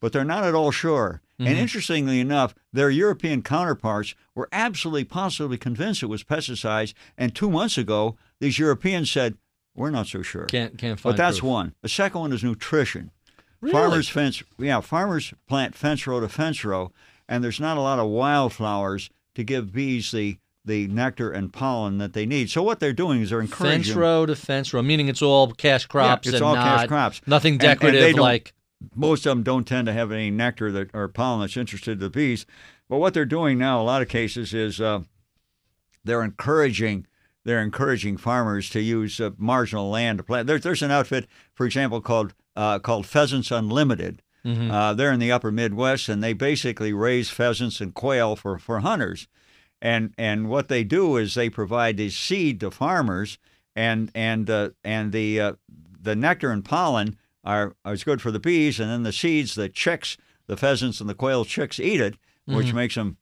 but they're not at all sure.
Mm-hmm.
And interestingly enough, their European counterparts were absolutely positively convinced it was pesticides. And two months ago, these Europeans said, we're not so sure.
Can't can't find.
but that's
proof.
one. The second one is nutrition.
Really?
Farmers fence, yeah, farmers plant fence row to fence row, and there's not a lot of wildflowers to give bees the the nectar and pollen that they need. So what they're doing is they're encouraging
Fence row to fence row, meaning it's all cash crops
it's
and
all
not
cash crops.
nothing
And- and
decorative
don't-
like
most of them don't tend to have any nectar that or pollen that's interested to the bees. But what they're doing now, a lot of cases, is uh, they're encouraging they're encouraging farmers to use uh, marginal land to plant. There's there's an outfit, for example, called uh, called Pheasants Unlimited.
Mm-hmm.
Uh, they're in the upper Midwest, and they basically raise pheasants and quail for, for hunters. And and what they do is they provide the seed to farmers, and and uh, and the uh, the nectar and pollen are is good for the bees, and then the seeds, the chicks, the pheasants and the quail chicks eat it, which
Mm-hmm.
makes them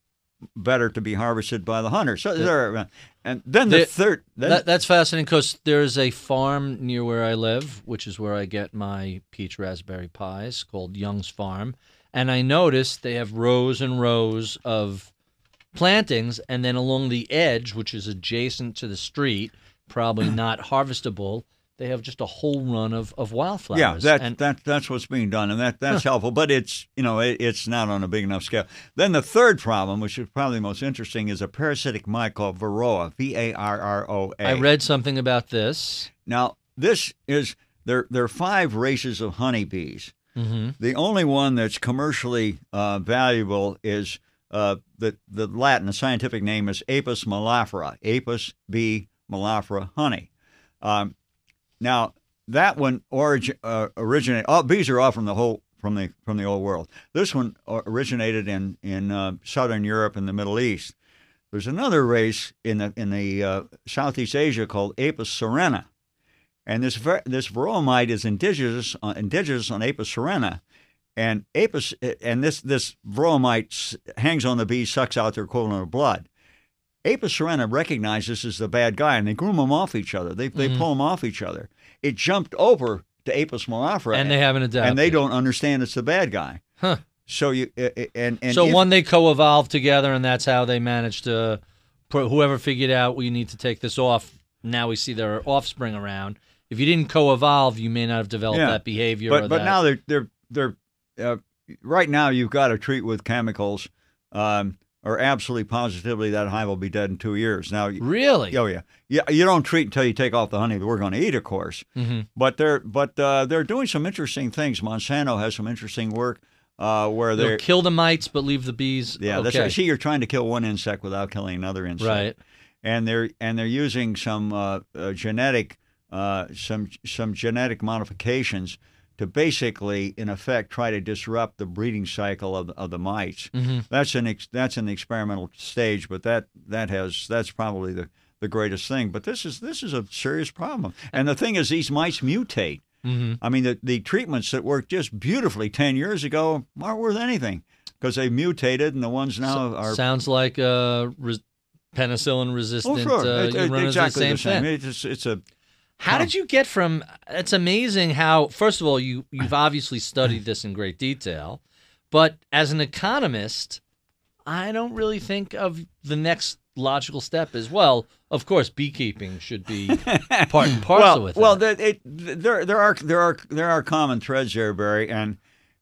better to be harvested by the hunters. So there, and then the,
The-
third. Then,
that, that's fascinating because there's a farm near where I live, which is where I get my peach raspberry pies, called Young's Farm, and I noticed they have rows and rows of plantings, and then along the edge, which is adjacent to the street, probably [CLEARS THROAT] not harvestable, they have just a whole run of, of wildflowers.
Yeah, that,
and
that that's what's being done, and that that's helpful. But it's you know it, it's not on a big enough scale. Then the third problem, which is probably the most interesting, is a parasitic mite called Varroa, V A R R O A.
I read something about this.
Now this is there. There are five races of honeybees.
hmm
The only one that's commercially uh, valuable is uh, the the Latin, the scientific name is Apis mellifera, Apis b mellifera honey. Um, now that one origin uh, originated. All bees are all from the whole from the from the old world. This one originated in in uh, southern Europe and the Middle East. There's another race in the in the uh, Southeast Asia called Apis cerana, and this ver- this varroa mite is indigenous uh, indigenous on Apis cerana, and Apis and this this varroa hangs on the bees, sucks out their equivalent of blood. Apis cerana recognizes this as the bad guy, and they groom them off each other. They they pull them off each other. It jumped over to Apis mellifera,
And they haven't adapted.
and they don't understand it's the bad guy.
Huh.
So you uh, uh, and and
so
if-
one they co-evolved together, and that's how they managed to. put- Whoever figured out we need to take this off. Now we see their offspring around. If you didn't co-evolve, you may not have developed
Yeah.
that behavior. or
but but
that-
now they're they're they're uh, right now you've got to treat with chemicals, um, or absolutely positively that hive will be dead in two years. Now,
really,
oh yeah, yeah, you don't treat until you take off the honey that we're going to eat, of course.
hmm
But they're but uh, they're doing some interesting things. Monsanto has some interesting work uh, where
they'll kill the mites but leave the bees.
yeah. That's
okay.
right. See, you're trying to kill one insect without killing another insect.
right.
and they're and they're using some uh, uh, genetic uh, some some genetic modifications to basically, in effect, try to disrupt the breeding cycle of, of the mites.
hmm
That's an ex- that's the experimental stage, but that that has that's probably the, the greatest thing. But this is this is a serious problem. And the thing is, these mice mutate.
hmm
I mean, the, the treatments that worked just beautifully ten years ago aren't worth anything because they mutated, and the ones now are
Sounds like uh, res- penicillin resistant.
oh sure,
uh,
It- it- exactly
the same thing.
It's it's a
How did you get from? It's amazing how. First of all, you you've [CLEARS THROAT] obviously studied this in great detail, but as an economist, I don't really think of the next logical step as well. Of course, beekeeping should be [LAUGHS] part and parcel
well,
with
well,
that.
that it, there there are there are there are common threads there, Barry, and,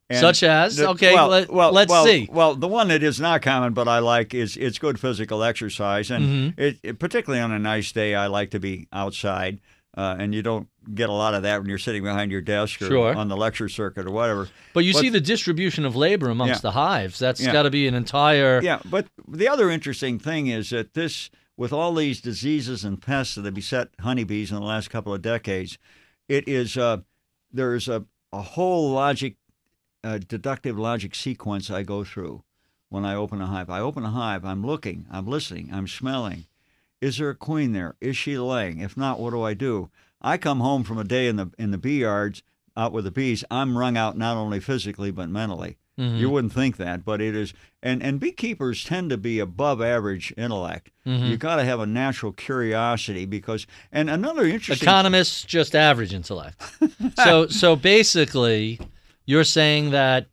and
Such as?
the-
Okay,
well,
let-
well,
let's
well,
see.
Well, the one that is not common, but I like is it's good physical exercise, and
Mm-hmm.
it, it- particularly on a nice day, I like to be outside. Uh, and you don't get a lot of that when you're sitting behind your desk or
Sure.
on the lecture circuit or whatever.
But you
but-
see the distribution of labor amongst
Yeah.
the hives. That's
Yeah.
got to be an entire.
Yeah, but the other interesting thing is that this, with all these diseases and pests that have beset honeybees in the last couple of decades, it is uh, there's a, a whole logic, uh, deductive logic sequence I go through when I open a hive. I open a hive, I'm looking, I'm listening, I'm smelling. Is there a queen there? Is she laying? If not, what do I do? I come home from a day in the in the bee yards. out with the bees, I'm wrung out not only physically but mentally.
Mm-hmm.
You wouldn't think that, but it is. And and beekeepers tend to be above average intellect.
Mm-hmm.
You got to have a natural curiosity because. And another interesting.
Economists just average intellect. so [LAUGHS] so basically, you're saying that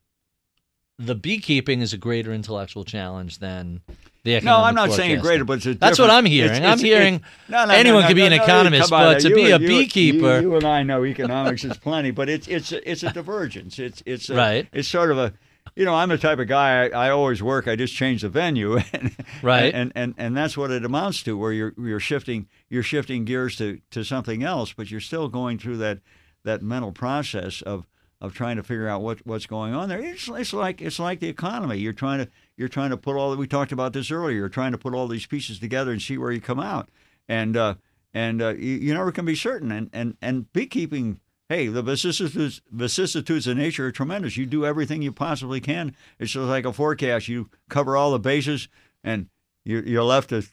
the beekeeping is a greater intellectual challenge than the
no, I'm not saying greater, but it's a
That's what I'm hearing.
it's-
I'm
it's-
hearing
it's- no, no,
anyone
no,
could be an
no,
economist, but to
you
be a
you-
beekeeper-
You, you and I know economics is plenty, but it's it's it's a divergence. It's it's a,
Right.
It's sort of a, you know, I'm the type of guy. I, I always work. I just change the venue, [LAUGHS] and,
Right.
And, and and that's what it amounts to, where you're you're shifting you're shifting gears to to something else, but you're still going through that that mental process of of trying to figure out what what's going on there. It's, it's like it's like the economy. You're trying to you're trying to put all that we talked about this earlier. You're trying to put all these pieces together and see where you come out, and uh, and uh, you, you never can be certain. And and and beekeeping. Hey, the vicissitudes, vicissitudes of nature are tremendous. You do everything you possibly can. It's just like a forecast. You cover all the bases, and you're, you're left a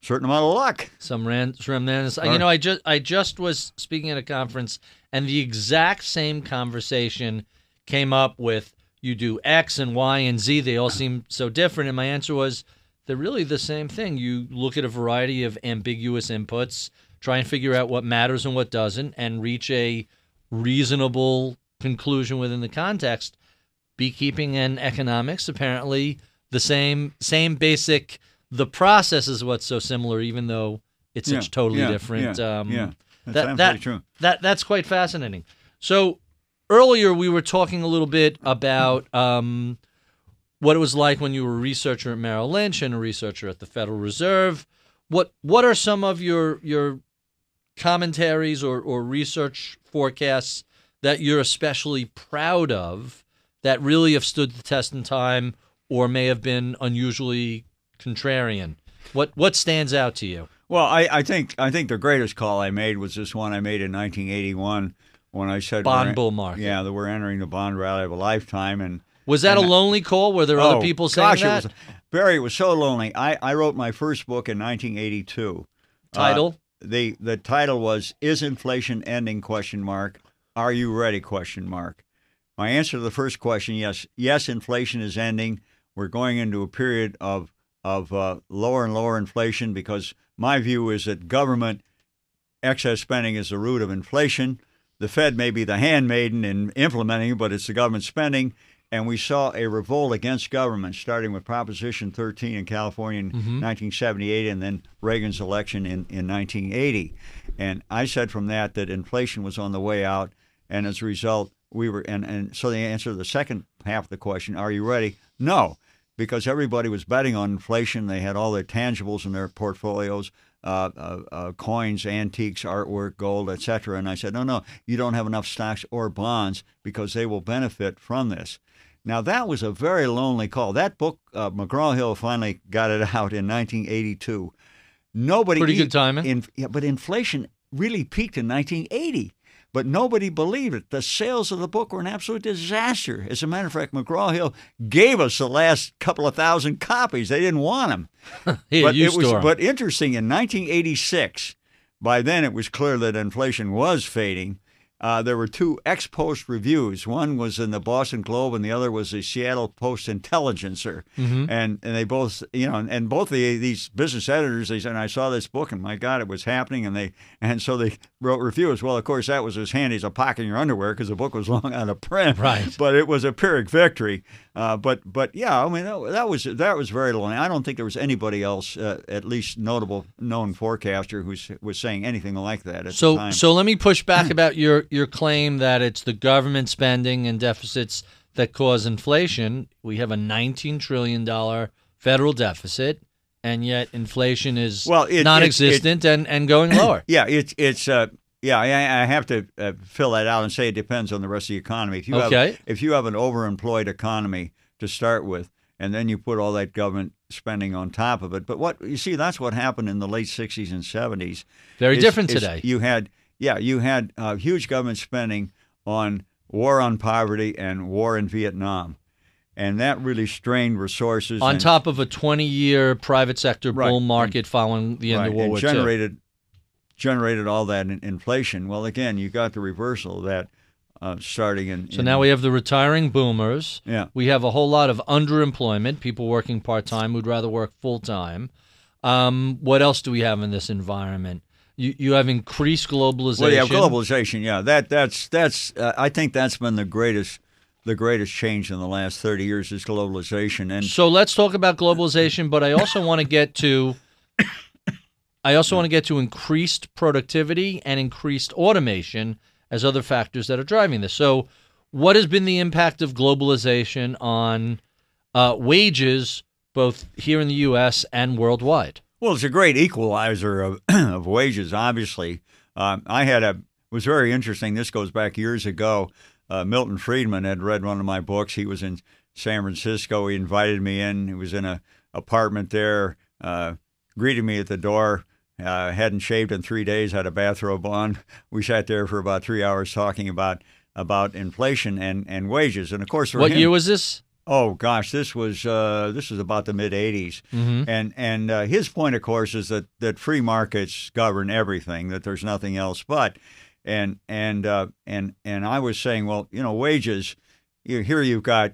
certain amount of luck.
some ran randomness.
Or-
You know, I just I just was speaking at a conference, and the exact same conversation came up with you do X and Y and Z. They all seem so different, and my answer was they're really the same thing. You look at a variety of ambiguous inputs, try and figure out what matters and what doesn't, and reach a reasonable conclusion within the context. Beekeeping and economics apparently the same same basic. The process is what's so similar, even though it's
Yeah,
such totally
yeah,
different.
yeah,
um,
yeah. That's
that that
true.
that that's quite fascinating. So earlier we were talking a little bit about um, what it was like when you were a researcher at Merrill Lynch and a researcher at the Federal Reserve. What what are some of your your commentaries or, or research forecasts that you're especially proud of that really have stood the test in time or may have been unusually contrarian? What what stands out to you?
Well, I, I think I think the greatest call I made was this one I made in 1981 when I said
Bond bull market.
Yeah, that we're entering the bond rally of a lifetime, and
Was that a lonely call? Were there other
Oh,
people saying
gosh,
that?
It was, Barry, it was so lonely. I, I wrote my first book in 1982. Uh,
Title?
the the title was "Is inflation ending?" Question mark. Are you ready? Question mark. My answer to the first question: Yes. Yes, inflation is ending. We're going into a period of of uh, lower and lower inflation because my view is that government excess spending is the root of inflation. The Fed may be the handmaiden in implementing, but it's the government spending. And we saw a revolt against government, starting with Proposition 13 in California in mm-hmm. 1978 and then Reagan's election in, in 1980. And I said from that that inflation was on the way out. And as a result, we were, and, and so the answer to the second half of the question, are you ready? No, because everybody was betting on inflation. They had all their tangibles in their portfolios. Uh, uh, uh, coins, antiques, artwork, gold, etc. And I said, no, no, you don't have enough stocks or bonds because they will benefit from this. Now that was a very lonely call. That book, uh, McGraw Hill, finally got it [LAUGHS] out in 1982. Nobody
Pretty good timing.
In, yeah, but inflation really peaked in 1980. But nobody believed it. The sales of the book were an absolute disaster. As a matter of fact, McGraw Hill gave us the last couple of thousand copies. They didn't want them. [LAUGHS]
Here,
but it was,
store 'em.
but interesting. In 1986, by then it was clear that inflation was fading. Uh, there were two ex post reviews. One was in the Boston Globe, and the other was the Seattle Post Intelligencer.
Mm-hmm.
And and they both, you know, and, and both the, these business editors, they said, I saw this book, and my God, it was happening. And they and so they wrote reviews. Well, of course, that was as handy as a pocket in your underwear because the book was [LAUGHS] long out of print.
Right.
But it was a Pyrrhic victory. Uh, but but yeah, I mean that, that was that was very lonely. I don't think there was anybody else, uh, at least notable known forecaster, who was saying anything like that at the
So, so let me push back [CLEARS THROAT] about your your claim that it's the government spending and deficits that cause inflation. We have a 19 trillion dollar federal deficit, and yet inflation is
Well, it- it-
non-existent and and going [CLEARS THROAT] lower.
Yeah, it's it's uh yeah, I, I have to uh, fill that out and say it depends on the rest of the economy. If you
Okay.
have if you have an overemployed economy to start with, and then you put all that government spending on top of it, but what you see that's what happened in the late '60s and '70s.
Very
is-
different today.
You had yeah, you had uh, huge government spending on war on poverty and war in Vietnam, and that really strained resources
On
and-
top of a 20-year private sector
Right,
bull
and-
market following the end
right,
of World
and
War
generated generated all that in inflation. Well, again, you got the reversal of that uh, starting in.
So now we have the retiring boomers.
Yeah.
We have a whole lot of underemployment, people working part time who'd rather work full time. Um, what else do we have in this environment? You you have increased globalization.
Well, yeah, globalization. Yeah, that that's that's. Uh, I think that's been the greatest the greatest change in the last thirty years is globalization. And
So let's talk about globalization, but I also want to get to [COUGHS] I also want to get to increased productivity and increased automation as other factors that are driving this. So what has been the impact of globalization on uh, wages both here in the US and worldwide?
Well, it's a great equalizer of, [CLEARS THROAT] of wages. Obviously, um, I had a it was very interesting. This goes back years ago. Uh, Milton Friedman had read one of my books. He was in San Francisco. He invited me in. He was in a apartment there. Uh, greeted me at the door. Uh, hadn't shaved in three days. Had a bathrobe on. We sat there for about three hours talking about about inflation and, and wages. And of course,
What
him,
year was this?
Oh gosh, this was uh, this was about the mid '80s,
Mhm.
and and uh, his point, of course, is that that free markets govern everything. That there's nothing else but, and and uh, and and I was saying, well, you know, wages. You, here you've got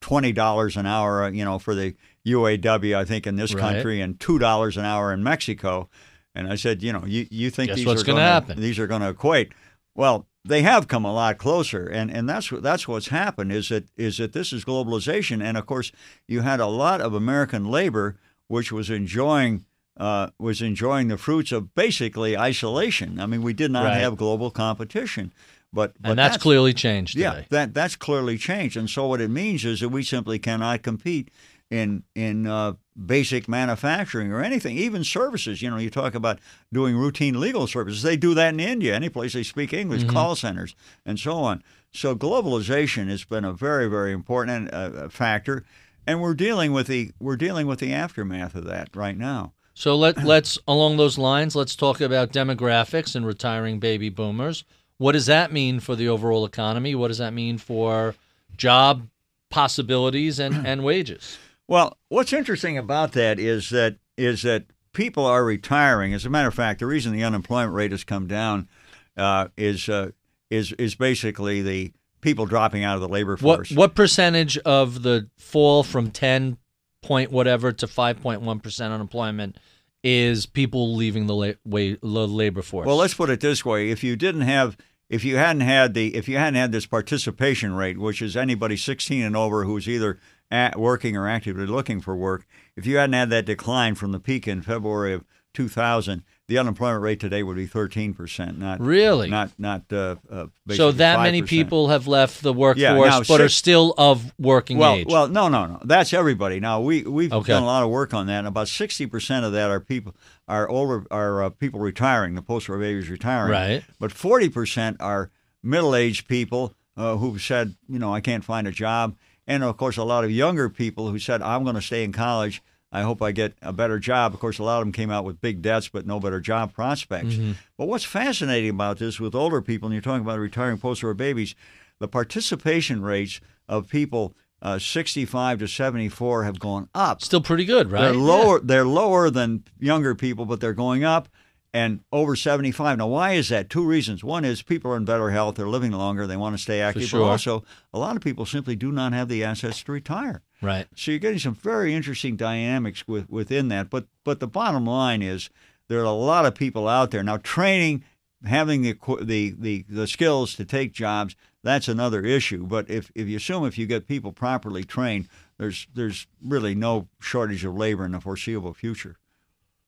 twenty dollars an hour, uh, you know, for the UAW, I think in this
Right.
country, and two dollars an hour in Mexico. And I said, you know, you you think
Guess
these are
gonna
gonna
happen?
These are going to equate. Well, they have come a lot closer, and, and that's what that's what's happened is that is that this is globalization, and of course you had a lot of American labor which was enjoying uh, was enjoying the fruits of basically isolation. I mean, we did not
Right.
have global competition, but, but
And that's, clearly changed
yeah,
today.
that that's clearly changed, and so what it means is that we simply cannot compete in in uh, basic manufacturing or anything, even services. You know, you talk about doing routine legal services; they do that in India, any place they speak English, call centers, and so on. So globalization has been a very very important uh, factor, and we're dealing with the we're dealing with the aftermath of that right now.
So let [CLEARS THROAT] let's along those lines, let's talk about demographics and retiring baby boomers. What does that mean for the overall economy? What does that mean for job possibilities and, [CLEARS THROAT] and wages?
Well, what's interesting about that is that is that people are retiring. As a matter of fact, the reason the unemployment rate has come down uh, is uh, is is basically the people dropping out of the labor
What
force.
what percentage of the fall from ten point whatever to five point one percent unemployment is people leaving the la- way, the labor force?
Well, let's put it this way: if you didn't have, if you hadn't had the, if you hadn't had this participation rate, which is anybody 16 and over who's either at working or actively looking for work, if you hadn't had that decline from the peak in February of 2000, the unemployment rate today would be 13 percent, not
Really?
not not uh, uh,
so that many
5%.
people have left the workforce,
Yeah, now
but are still of working
Well,
age.
well, no, no, no. That's everybody. Now we we've
Okay.
done a lot of work on that. and About sixty percent of that are people are older are uh, people retiring. The post-war babies retiring.
Right.
But forty percent are middle-aged people uh, who've said, you know, I can't find a job, and of course a lot of younger people who said, I'm going to stay in college. I hope I get a better job. Of course, a lot of them came out with big debts, but no better job prospects. But what's fascinating about this with older people, and you're talking about retiring post-war babies, the participation rates of people uh, 65 to 74 have gone up.
still pretty good, right?
They're lower. They're lower than younger people, but they're going up. And over 75. Now, why is that? Two reasons. One is people are in better health. They're living longer. They want to stay active.
sure.
But also, a lot of people simply do not have the assets to retire.
Right.
So you're getting some very interesting dynamics with, within that. But but the bottom line is there are a lot of people out there now training, having the the the, the skills to take jobs. That's another issue. But if, if you assume if you get people properly trained, there's there's really no shortage of labor in the foreseeable future.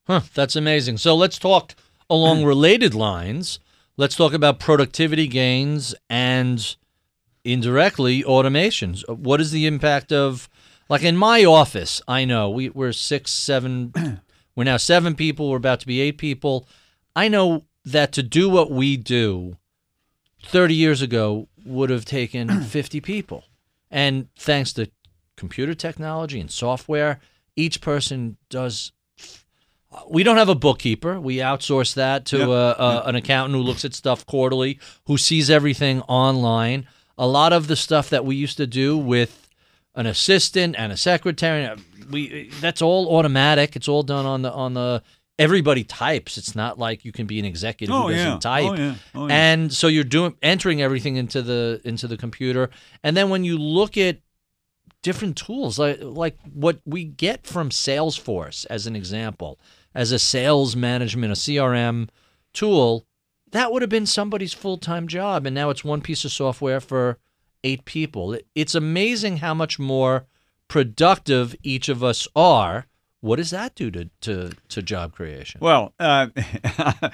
Huh, that's amazing. So let's talk along [CLEARS THROAT] related lines. Let's talk about productivity gains and indirectly automations. Uh, what is the impact of, like in my office, I know we, we're six, seven, [CLEARS THROAT] we're now seven people, we're about to be eight people. I know that to do what we do 30 years ago would have taken [CLEARS THROAT] 50 people. And thanks to computer technology and software, each person does we don't have a bookkeeper. We outsource that to
Yeah.
uh, uh, an accountant who looks at stuff quarterly, who sees everything online. A lot of the stuff that we used to do with an assistant and a secretary, we that's all automatic. It's all done on the on the everybody types. It's not like you can be an executive
Oh,
who doesn't
yeah.
type.
Oh, yeah. Oh, yeah.
And so you're doing entering everything into the into the computer. And then when you look at different tools like like what we get from Salesforce as an example, as a sales management, a CRM tool, that would have been somebody's full-time job and now it's one piece of software for eight people. It's amazing how much more productive each of us are. What does that do to to, to job creation?
Well, uh, [LAUGHS]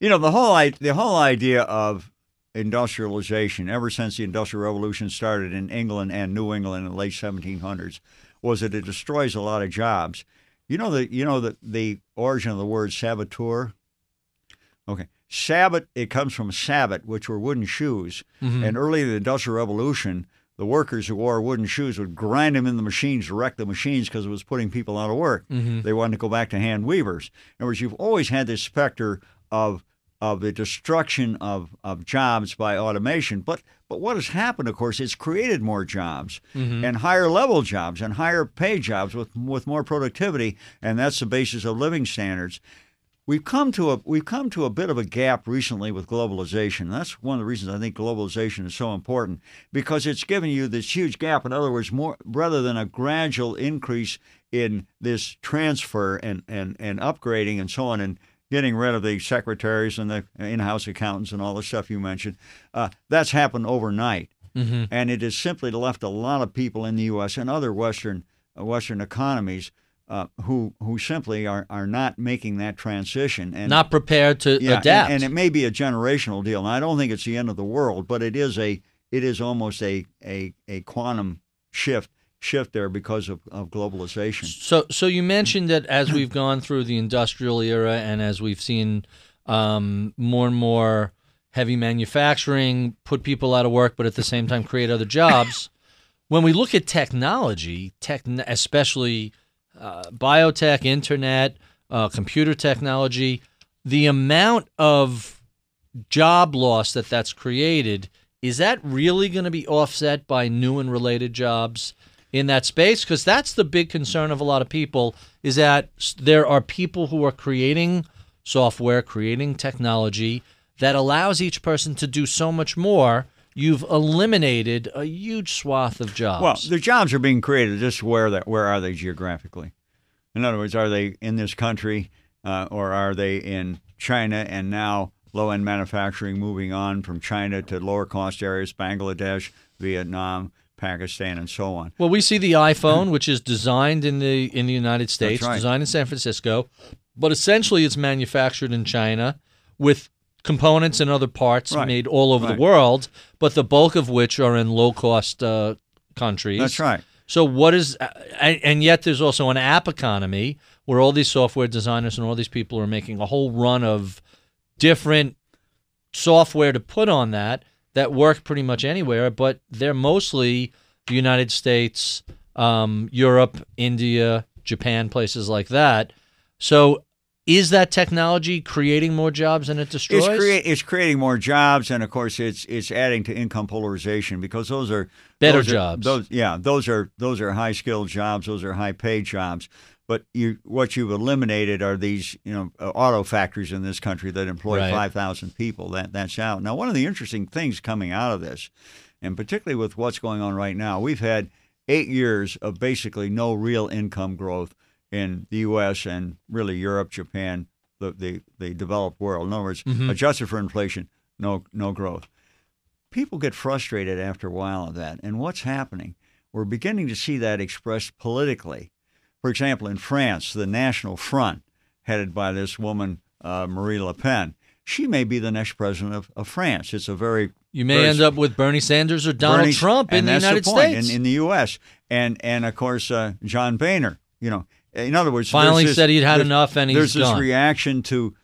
you know the whole the whole idea of industrialization, ever since the Industrial Revolution started in England and New England in the late 1700s, was that it destroys a lot of jobs. You know the you know the the origin of the word saboteur. Okay, sabbat it comes from sabbat, which were wooden shoes, mm-hmm. and early in the Industrial Revolution. The workers who wore wooden shoes would grind them in the machines wreck the machines because it was putting people out of work. Mm-hmm. They wanted to go back to hand weavers. In other words, you've always had this specter of of the destruction of, of jobs by automation. But but what has happened, of course, it's created more jobs mm-hmm. and higher level jobs and higher paid jobs with with more productivity, and that's the basis of living standards. We've come to a we've come to a bit of a gap recently with globalization. That's one of the reasons I think globalization is so important because it's given you this huge gap. In other words, more rather than a gradual increase in this transfer and and, and upgrading and so on and getting rid of the secretaries and the in-house accountants and all the stuff you mentioned, uh, that's happened overnight, and it has simply left a lot of people in the U.S. and other Western uh, Western economies uh, who who simply are, are not making that transition and
Not prepared to
yeah, and-
adapt.
And, it may be a generational deal. And I don't think it's the end of the world, but it is a it is almost a a, a quantum shift shift there because of, of globalization.
So, so you mentioned that as we've gone through the industrial era and as we've seen um, more and more heavy manufacturing put people out of work, but at the same time create other jobs. [LAUGHS] when we look at technology, tech, especially uh, biotech, internet, uh, computer technology, the amount of job loss that that's created is that really going to be offset by new and related jobs in that space because that's the big concern of a lot of people is that there are people who are creating software creating technology that allows each person to do so much more you've eliminated a huge swath of jobs
Well, the jobs are being created. Just where that where are they geographically? In other words, are they in this country uh, or are they in China and now low end manufacturing moving on from China to lower cost areas, Bangladesh, Vietnam, Pakistan, and so on.
Well, we see the iPhone, which is designed in the in the United States,
right.
designed in San Francisco, but essentially it's manufactured in China with components and other parts
Right.
made all over
Right.
the world, but the bulk of which are in low cost uh, countries.
That's right.
So what is and, and yet there's also an app economy where all these software designers and all these people are making a whole run of different software to put on that that work pretty much anywhere, but they're mostly the United States, um, Europe, India, Japan, places like that. So is that technology creating more jobs than it destroys?
It's, crea- it's creating more jobs, and of course, it's it's adding to income polarization because those are
Better
those are-
jobs.
those, yeah, those are those are high skilled jobs. Those are high paid jobs. But you, what you've eliminated are these, you know, uh, auto factories in this country that employ
Right.
five thousand people. That that's out. Now, one of the interesting things coming out of this, and particularly with what's going on right now, we've had eight years of basically no real income growth in the U.S. and really Europe, Japan, the the, the developed world. In other words, adjusted for inflation, no no growth. People get frustrated after a while of that, and what's happening? We're beginning to see that expressed politically. For example, in France, the National Front, headed by this woman uh, Marine Le Pen, she may be the next president of, of France. It's a very
you may
very
end up with Bernie Sanders or Donald
Bernie-
Trump in
and
the
that's
United
the point,
States.
in, in the U.S. and and of course uh, John Boehner. You know, in other words,
Finally
this-
said he'd had enough and he's
there's this reaction to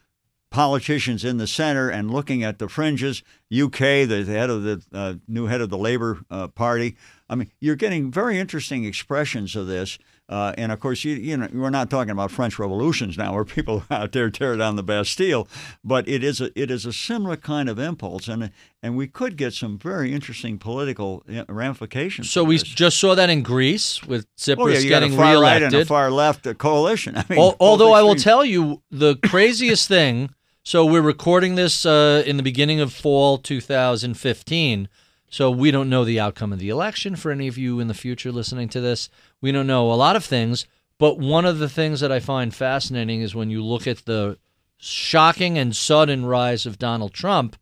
politicians in the center and looking at the fringes. UK, the head of the uh, new head of the Labour uh, Party. I mean, you're getting very interesting expressions of this. Uh, and of course, you, you know, we're not talking about French revolutions now, where people [LAUGHS] out there tear down the Bastille, but it is a it is a similar kind of impulse, and and we could get some very interesting political ramifications.
So we
this.
just saw that in Greece with Tsipras
Oh yeah, you
getting
got a far right and a far left uh, coalition. [LAUGHS] I mean,
Al- Although I will tell you the craziest thing. So we're recording this uh, in the beginning of fall 2015. So we don't know the outcome of the election. For any of you in the future listening to this, we don't know a lot of things. But one of the things that I find fascinating is when you look at the shocking and sudden rise of Donald Trump.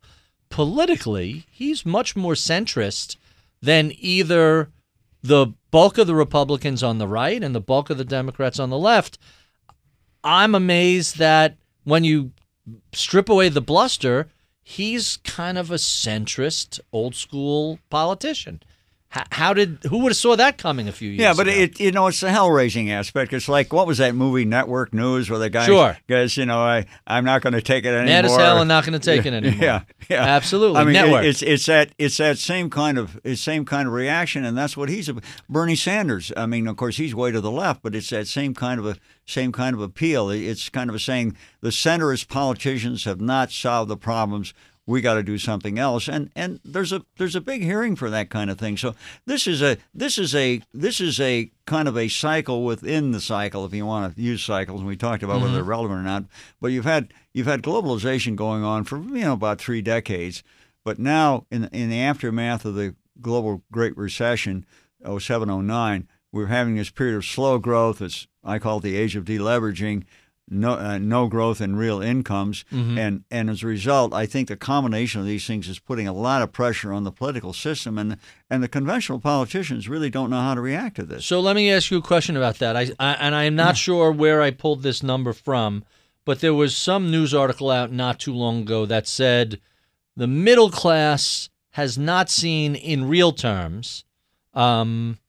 Politically, he's much more centrist than either the bulk of the Republicans on the right and the bulk of the Democrats on the left. I'm amazed that when you strip away the bluster, he's kind of a centrist, old school politician. How, how did who would have saw that coming a few years?
Yeah, but
ago?
it you know it's the hell raising aspect. It's like what was that movie Network News where the guy
Sure.
goes, you know, I I'm not going to take it anymore.
mad as hell and not going to take it [LAUGHS] anymore.
Yeah, yeah,
absolutely.
I mean, it- it's it's that it's that same kind of it's same kind of reaction, and that's what he's. Bernie Sanders. I mean, of course, he's way to the left, but it's that same kind of a same kind of appeal. It's kind of a saying the centrist politicians have not solved the problems. We got to do something else, and and there's a there's a big hearing for that kind of thing. So this is a this is a this is a kind of a cycle within the cycle, if you want to use cycles. And we talked about whether mm-hmm. they're relevant or not. But you've had you've had globalization going on for you know about three decades. But now, in in the aftermath of the global Great Recession, 07, 09, we're having this period of slow growth. It's I call it the age of deleveraging. No, uh, no growth in real incomes, and and as a result, I think the combination of these things is putting a lot of pressure on the political system, and and the conventional politicians really don't know how to react to this.
So let me ask you a question about that. I, I and I'm not sure where I pulled this number from, but there was some news article out not too long ago that said the middle class has not seen in real terms, um,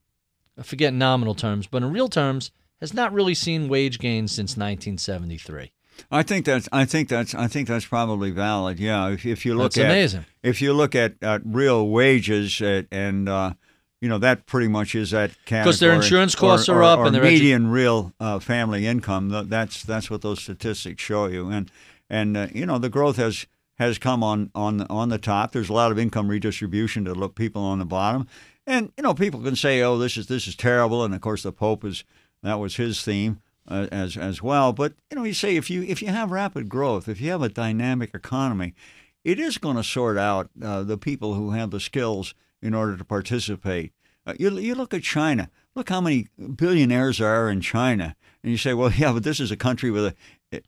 I forget nominal terms, but in real terms has not really seen wage gains since 1973.
I think that's I think that's I think that's probably valid. Yeah, if, if you look
That's
at
amazing.
if you look at, at real wages at, and uh, you know that pretty much is that category
'Cause their insurance costs
or,
are
or-
up
or
and their edu-
median real uh, family income. That's that's what those statistics show you. And and uh, you know the growth has has come on on on the top. There's a lot of income redistribution to look people on the bottom. And you know people can say, oh, this is this is terrible. And of course the Pope is that was his theme uh, as as well. But you know, you say if you if you have rapid growth, if you have a dynamic economy, it is going to sort out uh, the people who have the skills in order to participate. Uh, you you look at China. Look how many billionaires there are in China, and you say, well, [LAUGHS] yeah, but this is a country with a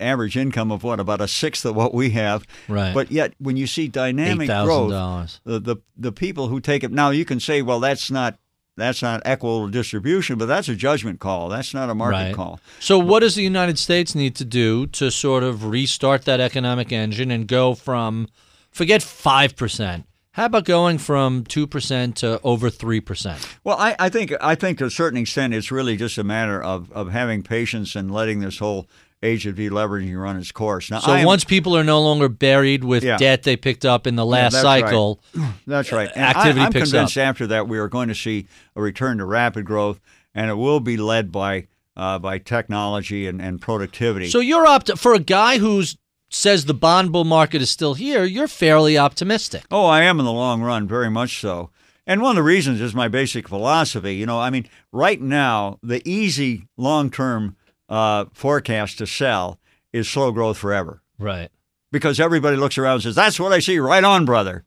average income of what about a sixth of what we have.
Right.
But yet, when you see dynamic
thousand
growth, the, the the people who take it now you can say well that's not that's not equitable distribution but that's a judgment call that's not a market
Right.
call
So, what does the United States need to do to sort of restart that economic engine and go from, forget 5%? How about going from 2% to over 3%?
well I, I think I think to a certain extent it's really just a matter of, of having patience and letting this whole age of deleveraging run its course now
So,
I am-
once people are no longer buried with
Yeah.
debt they picked up in the last
that's right.
cycle, [CLEARS THROAT]
That's right. And
activity
I, I'm
picks
convinced
up.
after that we are going to see a return to rapid growth, and it will be led by uh, by technology and, and productivity.
so you're up to, for a guy who's says the bond bull market is still here, you're fairly optimistic.
Oh, I am in the long run, very much so. And one of the reasons is my basic philosophy. You know, I mean, right now, the easy long term uh, forecast to sell is slow growth forever
Right.
because everybody looks around and says, That's what I see. Right on, brother.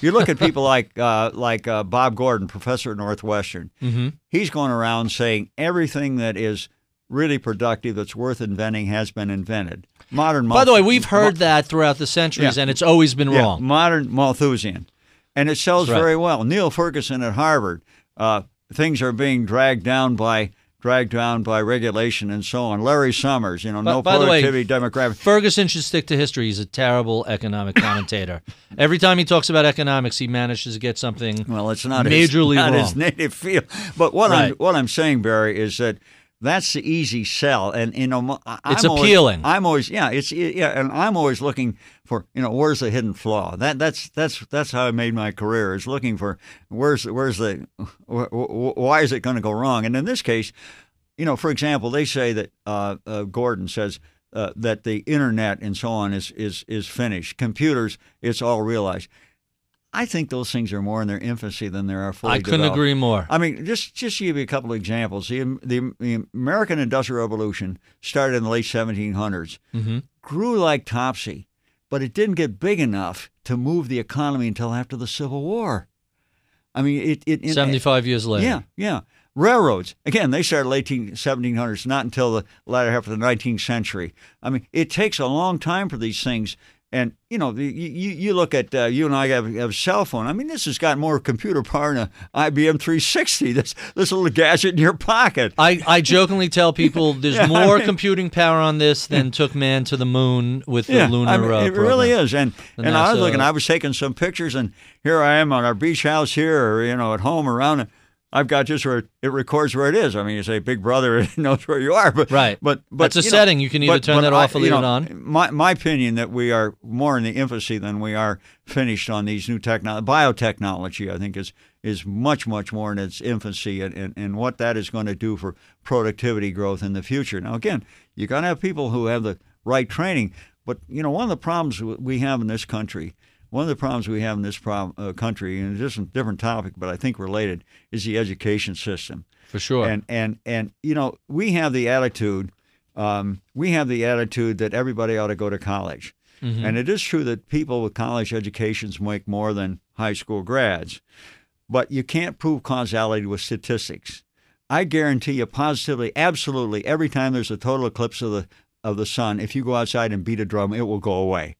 You look at people [LAUGHS] like uh, like uh, Bob Gordon, professor at Northwestern.
Mm-hmm.
He's going around saying everything that is really productive, that's worth inventing, has been invented. Modern.
By the way, we've heard that throughout the centuries,
Yeah.
and it's always been
yeah,
wrong.
modern Malthusian, and it sells
right.
very well. Niall Ferguson at Harvard. Uh, things are being dragged down by dragged down by regulation and so on. Larry Summers, you know,
By-
no
by
productivity demographic.
Ferguson should stick to history. He's a terrible economic [LAUGHS] commentator. Every time he talks about economics, he manages to get something
Well, it's not
majorly
his, not
wrong.
his native field. But what I'm what I'm saying, Barry, is that that's the easy sell, and you know, I-
It's
I'm always-
appealing.
I'm always, yeah, it's yeah, and I'm always looking for, you know, where's the hidden flaw? That that's that's that's how I made my career is looking for where's where's the wh- wh- why is it going to go wrong? And in this case, you know, for example, they say that uh, uh, Gordon says uh, that the internet and so on is is is finished. Computers, it's all realized. I think those things are more in their infancy than they are fully
I couldn't
developed.
agree more.
I mean, just just to give you a couple of examples. The, the, the American Industrial Revolution started in the late 1700s,
hmm
grew like topsy, but it didn't get big enough to move the economy until after the Civil War. I mean, it. it, it
75 years later.
Yeah, yeah. Railroads, again, they started late 1700s, not until the latter half of the 19th century. I mean, it takes a long time for these things. And, you know, you, you, you look at, uh, you and I have, have a cell phone. I mean, this has got more computer power than an IBM 360, [LAUGHS] this, this little gadget in your pocket.
I, I jokingly tell people [LAUGHS] there's
Yeah, I
more
mean-
computing power on this than took man to the moon with the lunar
I mean,
uh,
it really is. And
The
and I was looking, I was taking some pictures, and here I am on our beach house here, or you know, at home around. I've got just where it records where it is. I mean, you say Big Brother, [LAUGHS] it knows where you are, but
Right.
But but
That's a
you know,
setting. You can either
but-
turn
but
that
I-
off or leave it on.
My my opinion that we are more in the infancy than we are finished on these new technology. Biotechnology, I think, is is much much more in its infancy, and, and, and what that is going to do for productivity growth in the future. Now, again, you got to have people who have the right training. But you know, one of the problems we have in this country, one of the problems we have in this uh, country, and this is a different topic, but I think related, is the education system.
For sure.
And and and you know, we have the attitude, um, we have the attitude that everybody ought to go to college.
Mm-hmm.
And it is true that people with college educations make more than high school grads, but you can't prove causality with statistics. I guarantee you, positively, absolutely, every time there's a total eclipse of the of the sun, if you go outside and beat a drum, it will go away.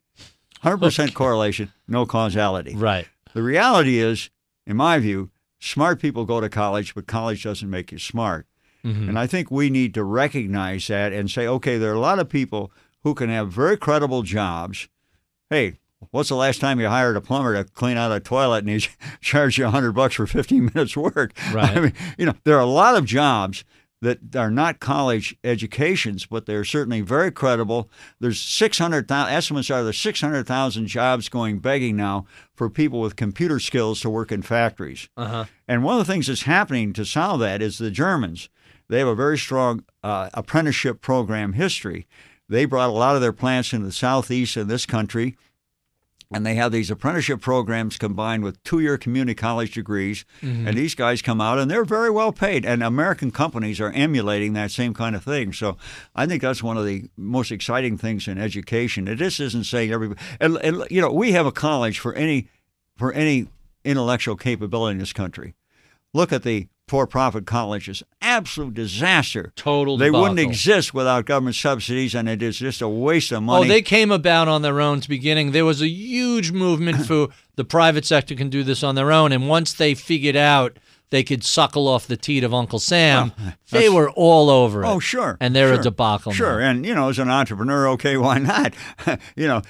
Hundred percent correlation, no causality.
right.
The reality is, in my view, smart people go to college, but college doesn't make you smart.
Mm-hmm.
And I think we need to recognize that and say, okay, there are a lot of people who can have very credible jobs. Hey, what's the last time you hired a plumber to clean out a toilet and he [LAUGHS] charged you a hundred bucks for 15 minutes work? [LAUGHS]
Right.
I mean, you know, there are a lot of jobs that are not college educations, but they're certainly very credible. There's 600,000 estimates are there's 600,000 jobs going begging now for people with computer skills to work in factories.
Uh-huh.
And one of the things that's happening to solve that is the Germans. They have a very strong uh, apprenticeship program history. They brought a lot of their plants into the southeast of this country, and they have these apprenticeship programs combined with two-year community college degrees. Mm-hmm. And these guys come out, and they're very well paid. And American companies are emulating that same kind of thing. So I think that's one of the most exciting things in education. It just isn't saying everybody. And, and you know, we have a college for any for any intellectual capability in this country. Look at the for-profit colleges. Absolute disaster.
Total
They wouldn't exist without government subsidies, and it is just a waste of money.
Oh, they came about on their own to beginning. There was a huge movement for [CLEARS THROAT] the private sector can do this on their own, and once they figured out they could suckle off the teat of Uncle Sam, they were all over it.
Oh, sure.
And they're
sure,
a debacle.
Sure,
now.
and you know, as an entrepreneur, okay, [LAUGHS] why not? [LAUGHS] you know,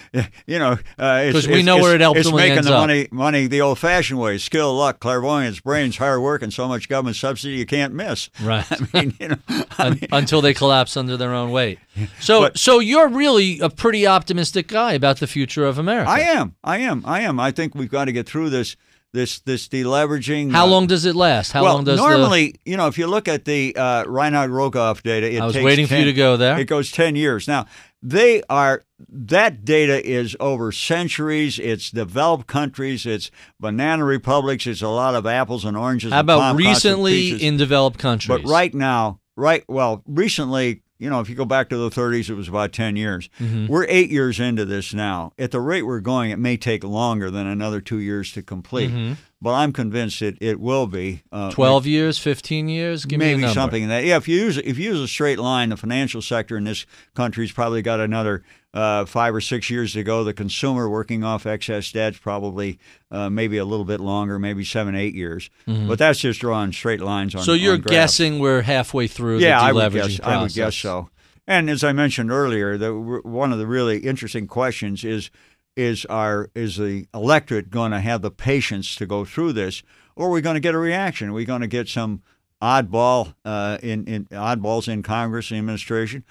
you know, uh,
'Cause
it's-
we
it's-
know where it ultimately
It's making the
up.
money, money the old-fashioned way: skill, luck, clairvoyance, brains, hard work, and so much government subsidy you can't miss. [LAUGHS]
Right.
I mean, you know, I mean,
until they collapse under their own weight. So,
But-
so you're really a pretty optimistic guy about the future of America.
I am, I am, I am. I think we've got to get through this, this, this deleveraging.
How
uh,
long does it last? How
well,
long does
normally, you know, if you look at the uh, Reinhart Rogoff data, it
I was
takes
waiting for you to go there.
It goes ten years. Now they are that data is over centuries. It's developed countries. It's banana republics. It's a lot of apples and oranges.
How about recently in developed countries?
But right now, right well, recently, you know, if you go back to the 30s, it was about 10 years.
Mm-hmm.
We're eight years into this now. At the rate we're going, it may take longer than another two years to complete.
Mm-hmm.
But I'm convinced it, it will be. Uh,
12 years, 15 years? Give me
maybe something in that. Yeah, if you use if you use a straight line, the financial sector in this country's probably got another uh, five or six years ago. The consumer working off excess debt's probably uh, maybe a little bit longer, maybe seven, eight years. But that's just drawing straight lines on.
Mm-hmm. So you're
on
guessing we're halfway through
Yeah,
the
I would guess.
process.
I would guess so. And as I mentioned earlier, the one of the really interesting questions is is our is the electorate going to have the patience to go through this, or are we going to get a reaction? Are we going to get some oddball uh, in, in oddballs in Congress and administration.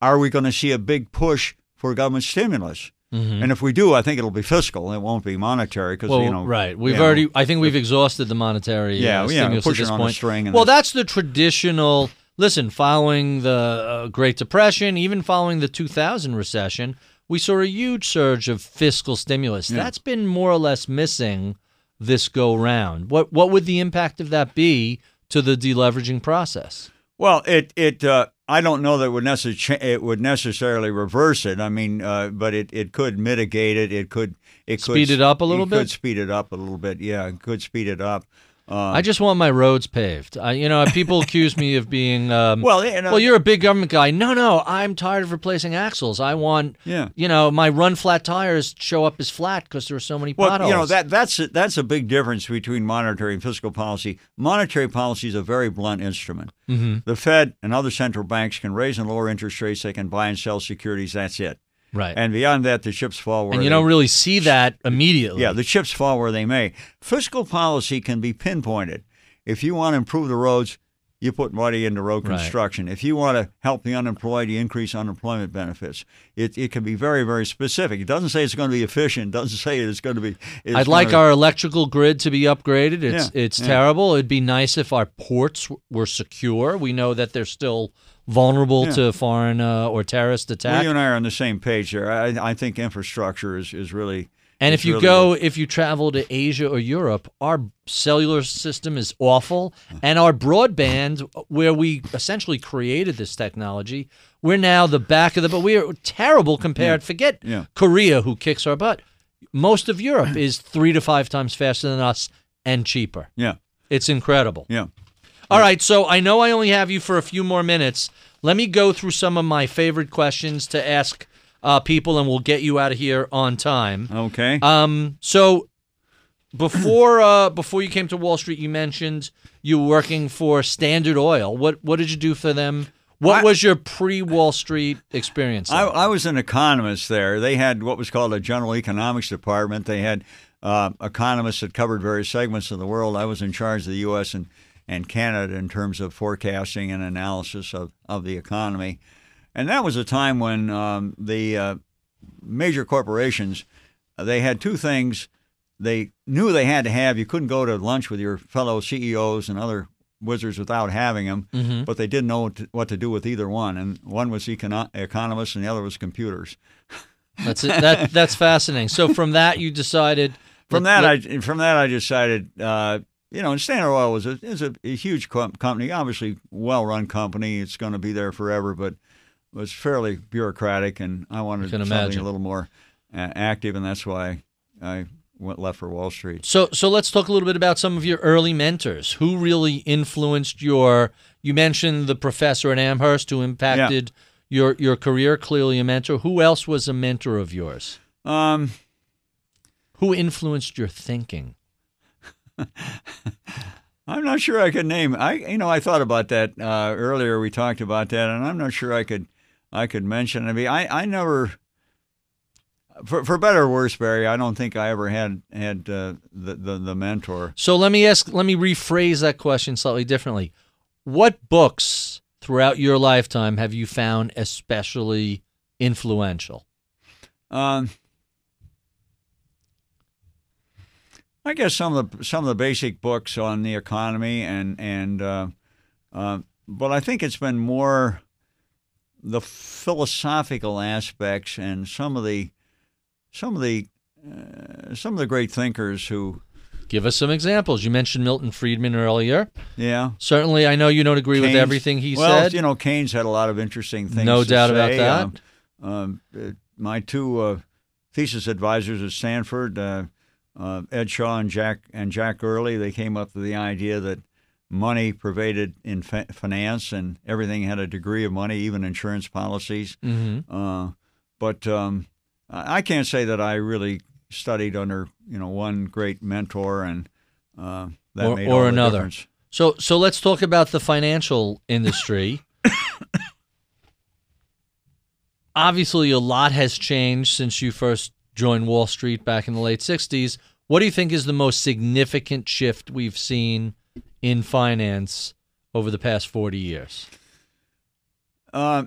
Are we going to see a big push for government stimulus?
Mm-hmm.
And if we do, I think it'll be fiscal. It won't be monetary because
Well,
you know.
right. We've
you know,
already. I think we've exhausted the monetary.
Yeah,
uh,
yeah, push
at
it on a
point.
string
well, that's the traditional. Listen, following the uh, Great Depression, even following the 2000 recession, we saw a huge surge of fiscal stimulus.
Yeah.
That's been more or less missing this go round. What what would the impact of that be to the deleveraging process?
Well, it it uh, I don't know that it would necessarily it would necessarily reverse it. I mean, uh, but it, it could mitigate it. It could it could
Speed it up a little
it
bit?
Could speed it up a little bit. Yeah, it could speed it up. Uh,
I just want my roads paved. I, you know, people accuse me of being. [LAUGHS] Um,
well, you know,
well, you're a big government guy. No, no, I'm tired of replacing axles. I want,
Yeah.
you know, my run flat tires show up as flat because there are so many
Well,
potholes.
you know that that's a, that's a big difference between monetary and fiscal policy. Monetary policy is a very blunt instrument.
Mm-hmm.
The Fed and other central banks can raise and lower interest rates. They can buy and sell securities. That's it.
Right? And,
And beyond that, the chips fall where
you
they,
don't really see that immediately.
Yeah, the chips fall where they may. Fiscal policy can be pinpointed. If you want to improve the roads, you put money into road
Right.
construction. If you want to help the unemployed, you increase unemployment benefits. It, it can be very, very specific. It doesn't say it's going to be efficient. It doesn't say it's going to be. it's
I'd like
gonna-
our electrical grid to be upgraded. It's
Yeah,
it's
yeah.
terrible. It'd be nice if our ports were secure. We know that they're still vulnerable
Yeah.
to foreign uh, or terrorist
Well,
attack.
you and I are on the same page there. I, I think infrastructure is, is really.
And if you
really
go, if you travel to Asia or Europe, our cellular system is awful, and our broadband, where we essentially created this technology, we're now the back of the. But we are terrible compared. Forget
Yeah.
Korea, who kicks our butt. Most of Europe [CLEARS THROAT] is three to five times faster than us and cheaper.
Yeah,
It's incredible.
yeah.
All right, so I know I only have you for a few more minutes. Let me go through some of my favorite questions to ask uh, people, and we'll get you out of here on time.
Okay.
Um, so before uh, before you came to Wall Street, you mentioned you were working for Standard Oil. What what did you do for them? What
I-
was your pre Wall Street experience?
I? I was an economist there. They had what was called a general economics department. They had uh, economists that covered various segments of the world. I was in charge of the U.S. and, and Canada in terms of forecasting and analysis of, of the economy. And that was a time when um, the uh, major corporations they had two things they knew they had to have. You couldn't go to lunch with your fellow CEOs and other wizards without having them,
Mm-hmm.
but they didn't know what to, what to do with either one. And one was econo- economists, and the other was computers.
That's it. That [LAUGHS] that's fascinating. So from that, you decided. [LAUGHS]
From
let-
that, I from that I decided, uh, you know, and Standard Oil was a is a, a huge com- company, obviously well run company. It's going to be there forever, but was fairly bureaucratic, and I wanted something
imagine.
a little more uh, active, and that's why I went left for Wall Street.
So so let's talk a little bit about some of your early mentors. Who really influenced your? You mentioned the professor at Amherst who impacted your your career. Clearly a mentor. Who else was a mentor of yours?
Um,
Who influenced your thinking? [LAUGHS]
I'm not sure I could name. I you know I thought about that uh, earlier. We talked about that, and I'm not sure I could I could mention. I mean, I I never. For, for better or worse, Barry, I don't think I ever had had uh, the, the the mentor.
So let me ask. Let me rephrase that question slightly differently. What books throughout your lifetime have you found especially influential?
Um, I guess some of the some of the basic books on the economy and and uh, uh, but I think it's been more the philosophical aspects and some of the some of the uh, some of the great thinkers who
Give us some examples. You mentioned Milton Friedman earlier.
yeah
Certainly, I know you don't agree with everything he
well,
said.
Well, you know, Keynes had a lot of interesting things.
No
to
doubt about that.
Um, um, uh, my two uh, thesis advisors at Stanford, uh, uh, Ed Shaw and Jack and Jack Gurley, they came up with the idea that money pervaded in fa- finance, and everything had a degree of money, even insurance policies.
hmm
Uh, but um, I can't say that I really studied under you know one great mentor and uh, that
Or-
made
or
all the
another.
difference.
So, so let's talk about the financial industry. [LAUGHS] Obviously, a lot has changed since you first joined Wall Street back in the late '60s. What do you think is the most significant shift we've seen in finance over the past 40 years?
Uh,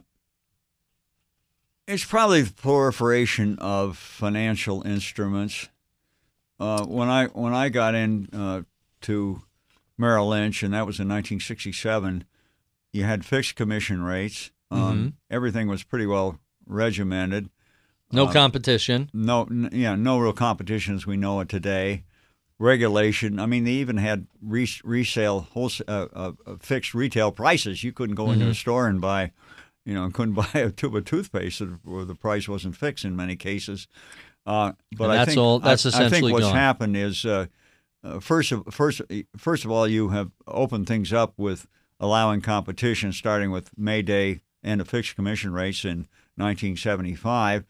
it's probably the proliferation of financial instruments. Uh, when I when I got in uh, to Merrill Lynch, and that was in 1967, you had fixed commission rates. Um,
Mm-hmm.
Everything was pretty well regimented.
No
Uh,
competition.
No, n- yeah, no real competition as we know it today. Regulation. I mean, they even had res- resale, wholesale, uh, uh, uh, fixed retail prices. You couldn't go into
Mm-hmm.
a store and buy, you know, [LAUGHS] couldn't buy a tube of toothpaste where the price wasn't fixed in many cases. Uh, but I think
all- that's
I, I think what's
gone.
happened is uh, uh, first of first first of all you have opened things up with allowing competition, starting with May Day and the fixed commission rates in 1975.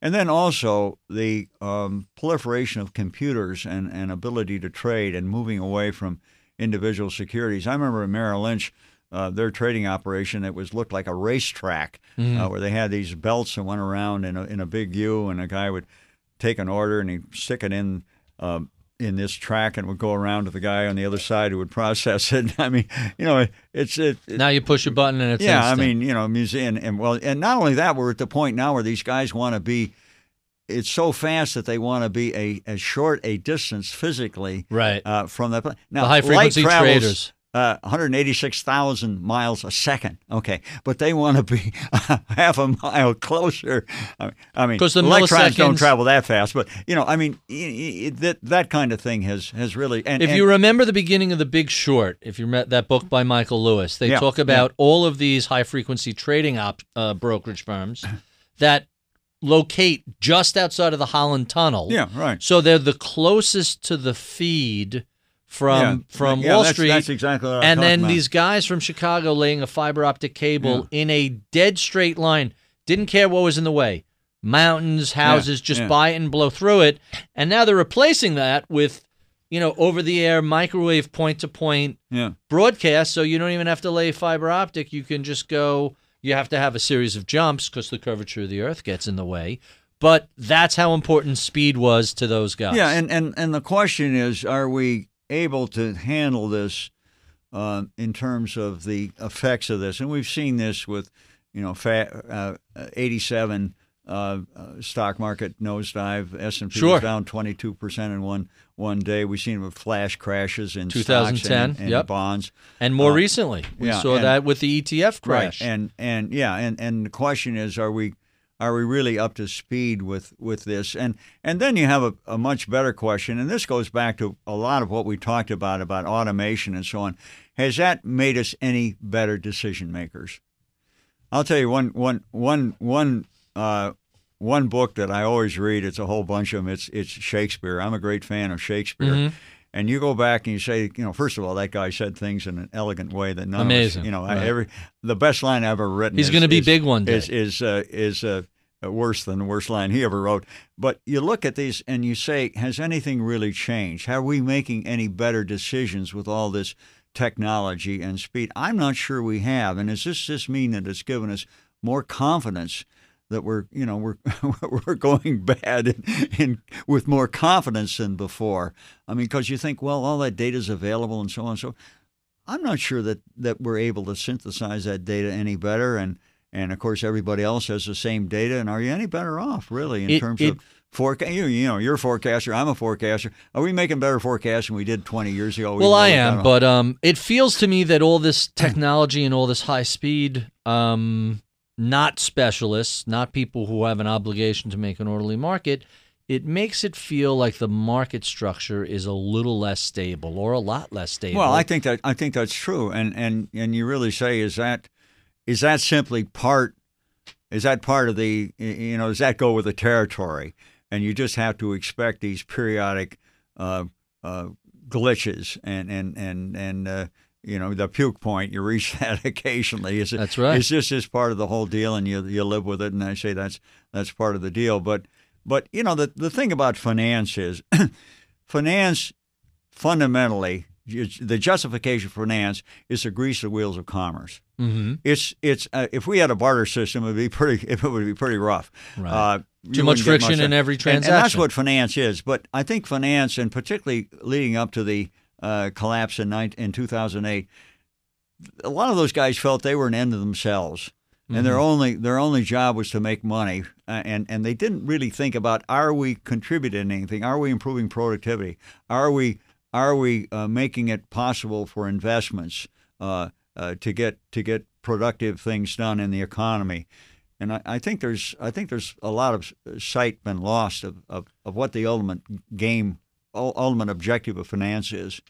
And then also the um, proliferation of computers and, and ability to trade and moving away from individual securities. I remember Merrill Lynch, uh, their trading operation, it was looked like a racetrack
Mm-hmm.
uh, where they had these belts that went around in a, in a big U, and a guy would take an order and he'd stick it in. Um, in this track and would go around to the guy on the other side who would process it. [LAUGHS] I mean, you know, it's it, it
Now you push a button and it's
yeah,
instant.
I mean, you know, museum and well, and not only that, we're at the point now where these guys want to be. It's so fast that they want to be a as short a distance physically
Right.
uh, from that. Now,
The high-frequency
light travels,
traders.
Uh, 186,000 miles a second. Okay, but they want to be [LAUGHS] half a mile closer. I mean, mean,
'Cause the
electrons don't travel that fast, but you know, I mean, that that kind of thing has has really. And,
if
and-
you remember the beginning of The Big Short, if you read that book by Michael Lewis, they
Yeah,
talk about all of these high frequency trading op, uh, brokerage firms [COUGHS] that locate just outside of the Holland Tunnel.
yeah, right.
So they're the closest to the feed from
yeah,
from
yeah,
Wall
that's,
Street.
That's exactly what
and then
about.
these guys from Chicago laying a fiber optic cable in a dead straight line. Didn't care what was in the way. Mountains, houses, just
yeah.
buy it and blow through it. And now they're replacing that with, you know, over the air microwave point to point broadcast. So you don't even have to lay fiber optic. You can just go, you have to have a series of jumps because the curvature of the earth gets in the way. But that's how important speed was to those guys.
Yeah, and, and, and the question is, are we able to handle this uh, in terms of the effects of this? And we've seen this with, you know, fa- uh, 87 uh, uh, stock market nosedive. S and P
Sure.
was down 22 percent in one one day. We've seen it with flash crashes in stocks
2010,
and, and
yep.
bonds.
And more
Uh,
recently, we
yeah,
saw
and-
that with the ETF crash.
Right, and and yeah, and and the question is, are we are we really up to speed with with this? And and then you have a, a much better question, and this goes back to a lot of what we talked about about automation and so on. Has that made us any better decision makers? I'll tell you one one one one uh, one book that I always read. It's a whole bunch of them. It's it's Shakespeare. I'm a great fan of Shakespeare.
Mm-hmm.
And you go back and you say, you know, first of all, that guy said things in an elegant way that none
Amazing.
of us, you know,
Right.
every the best line I've ever written.
He's gonna be
is-
big one day.
Is is uh, is uh, worse than the worst line he ever wrote. But you look at these and you say, has anything really changed? Are we making any better decisions with all this technology and speed? I'm not sure we have. And does this just mean that it's given us more confidence? That we're, you know, we're [LAUGHS] we're going bad in, in with more confidence than before. I mean, because you think, well, all that data is available and so on. So, I'm not sure that, that we're able to synthesize that data any better. And, and of course, everybody else has the same data. And are you any better off, really, in
It-
terms
it-
of forecast? You, you know, you're a forecaster. I'm a forecaster. Are we making better forecasts than we did 20 years ago?
Well, I am, but um, it feels to me that all this technology and all this high speed, um, not specialists, not people who have an obligation to make an orderly market, it makes it feel like the market structure is a little less stable or a lot less stable.
Well, I think that I think that's true, and and and you really say is that is that simply part is that part of the you know does that go with the territory, and you just have to expect these periodic uh, uh, glitches and and and and. Uh, you know the puke point. You reach [LAUGHS] that occasionally. Is
That's right.
Is this just part of the whole deal, and you you live with it? And I say that's that's part of the deal. But but you know the the thing about finance is [CLEARS THROAT] finance fundamentally the justification for finance is to grease the wheels of commerce.
hmm
It's it's uh, if we had a barter system, it would be pretty [LAUGHS] it would be pretty rough.
Right.
Uh,
Too much friction in every
And- And, that's what finance is. But I think finance, and particularly leading up to the uh, collapse in, nine, in 2008, a lot of those guys felt they were an end to themselves, and their only their only job was to make money, uh, and and they didn't really think about are we contributing anything? Are we improving productivity? Are we are we uh, making it possible for investments uh, uh, to get to get productive things done in the economy? And I, I think there's I think there's a lot of sight been lost of, of, of what the ultimate game, ultimate objective of finance is.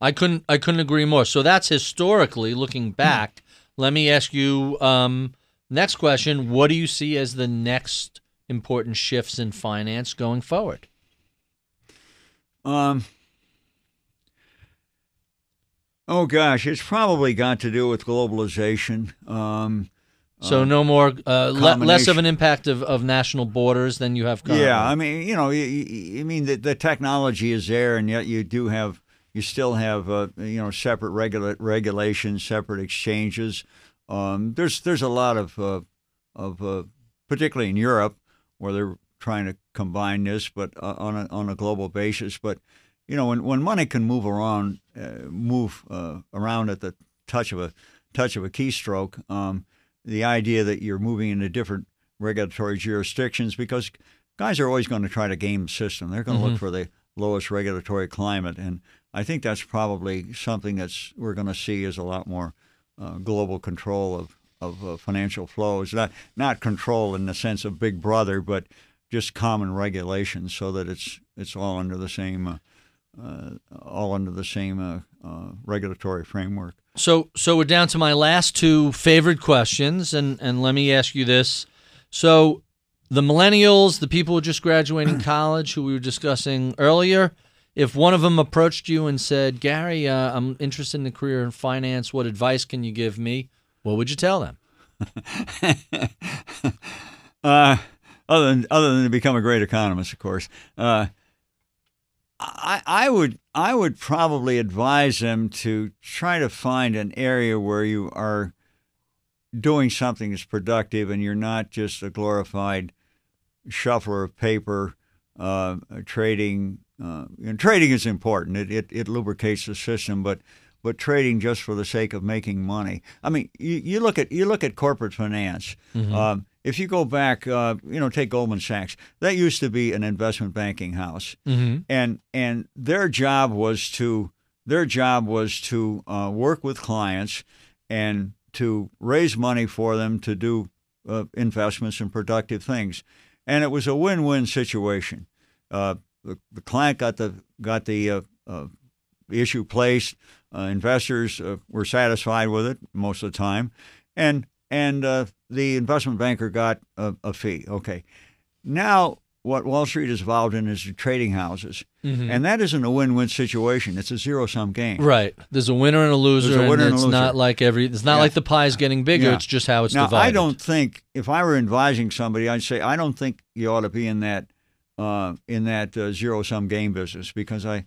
I couldn't I couldn't agree more. So that's historically looking back. Let me ask you um, next question. What do you see as the next important shifts in finance going forward?
Um. Oh gosh, it's probably got to do with globalization. Um,
So no more uh, le- less of an impact of, of national borders than you have currently.
yeah, I mean, you know, you, you, I mean, the, the technology is there, and yet you do have, you still have, uh, you know, separate regula- regulations, separate exchanges. Um, there's there's a lot of uh, of uh, particularly in Europe where they're trying to combine this, but uh, on a on a global basis. But you know, when when money can move around, uh, move uh, around at the touch of a touch of a keystroke, um, the idea that you're moving into different regulatory jurisdictions because guys are always going to try to game the system. They're going to look for the lowest regulatory climate, and I think that's probably something that's we're going to see is a lot more uh, global control of of uh, financial flows. Not not control in the sense of Big Brother, but just common regulations, so that it's it's all under the same. Uh, uh, all under the same uh, uh, regulatory framework.
So so we're down to my last two favorite questions, and and let me ask you this: so the millennials, the people who just graduating [CLEARS THROAT] college, who we were discussing earlier, if one of them approached you and said, "Gary, uh, I'm interested in a career in finance. What advice can you give me?" What would you tell them? [LAUGHS]
uh, other than other than to become a great economist, of course. Uh, I I would I would probably advise them to try to find an area where you are doing something that's productive and you're not just a glorified shuffler of paper uh, trading. Uh, and trading is important. It, it it lubricates the system, but but trading just for the sake of making money. I mean, you, you look at you look at corporate finance. Um, if you go back, uh, you know, take Goldman Sachs. That used to be an investment banking house,
Mm-hmm.
and and their job was to their job was to uh, work with clients and to raise money for them to do uh, investments in productive things, and it was a win-win situation. Uh, the, the client got the got the uh, uh, issue placed. Uh, investors uh, were satisfied with it most of the time, and and uh, the investment banker got a, a fee. Okay, now what Wall Street is involved in is trading houses, and that isn't a win-win situation. It's a zero-sum game.
Right. There's a winner and a loser,
There's a winner
and
and a
it's
loser.
not like every. It's not
Yeah.
like the pie's getting bigger.
Yeah.
It's just how it's
now,
divided.
I don't think if I were advising somebody, I'd say I don't think you ought to be in that uh, in that uh, zero sum game business because I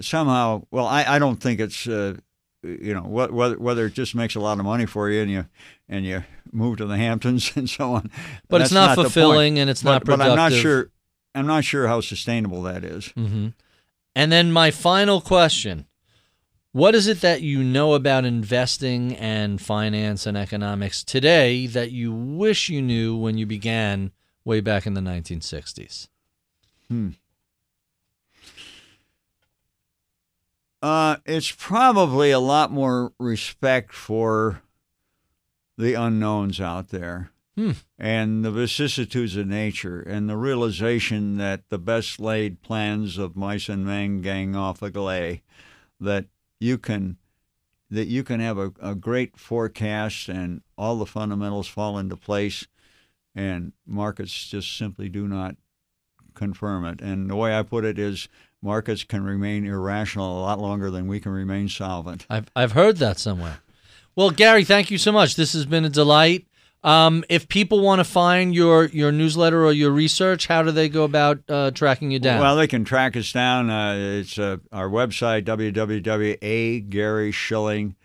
somehow well I, I don't think it's uh, you know whether whether it just makes a lot of money for you and you and you move to the Hamptons [LAUGHS] and so on.
But
That's
it's not
point.
fulfilling and it's not
But- But I'm not sure. I'm not sure how sustainable that is.
hmm And then my final question What is it that you know about investing and finance and economics today that you wish you knew when you began way back in the 1960s?
Uh, it's probably a lot more respect for the unknowns out there
Hmm.
and the vicissitudes of nature and the realization that the best laid plans of mice and men gang off a glay that you can that you can have a, a great forecast and all the fundamentals fall into place and markets just simply do not confirm it. And the way I put it is markets can remain irrational a lot longer than we can remain solvent.
I've, I've heard that somewhere. Well, Gary, thank you so much. This has been a delight. Um, if people want to find your, your newsletter or your research, how do they go about uh, tracking you down?
Well, they can track us down. Uh, it's uh, our website, www.agaryshilling.com.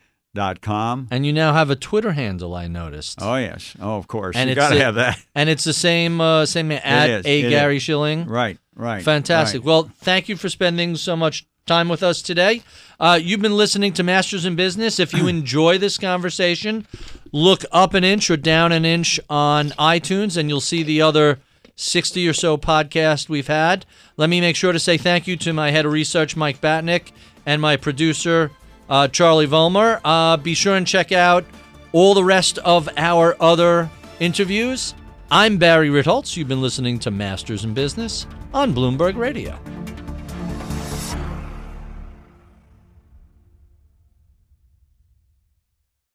and you now have a Twitter handle, I noticed.
Oh, yes. Oh, of course.
And
you got to have that.
And it's the same uh, same at
is,
a Gary
is.
Shilling.
Right, right.
Fantastic.
right.
Well, thank you for spending so much time with us today. Uh, you've been listening to Masters in Business. If you [CLEARS THROAT] enjoy this conversation, look up an inch or down an inch on iTunes, and you'll see the other 60 or so podcasts we've had. Let me make sure to say thank you to my head of research, Mike Batnick, and my producer, uh, Charlie Vollmer. Uh, be sure and check out all the rest of our other interviews. I'm Barry Ritholtz. You've been listening to Masters in Business on Bloomberg Radio.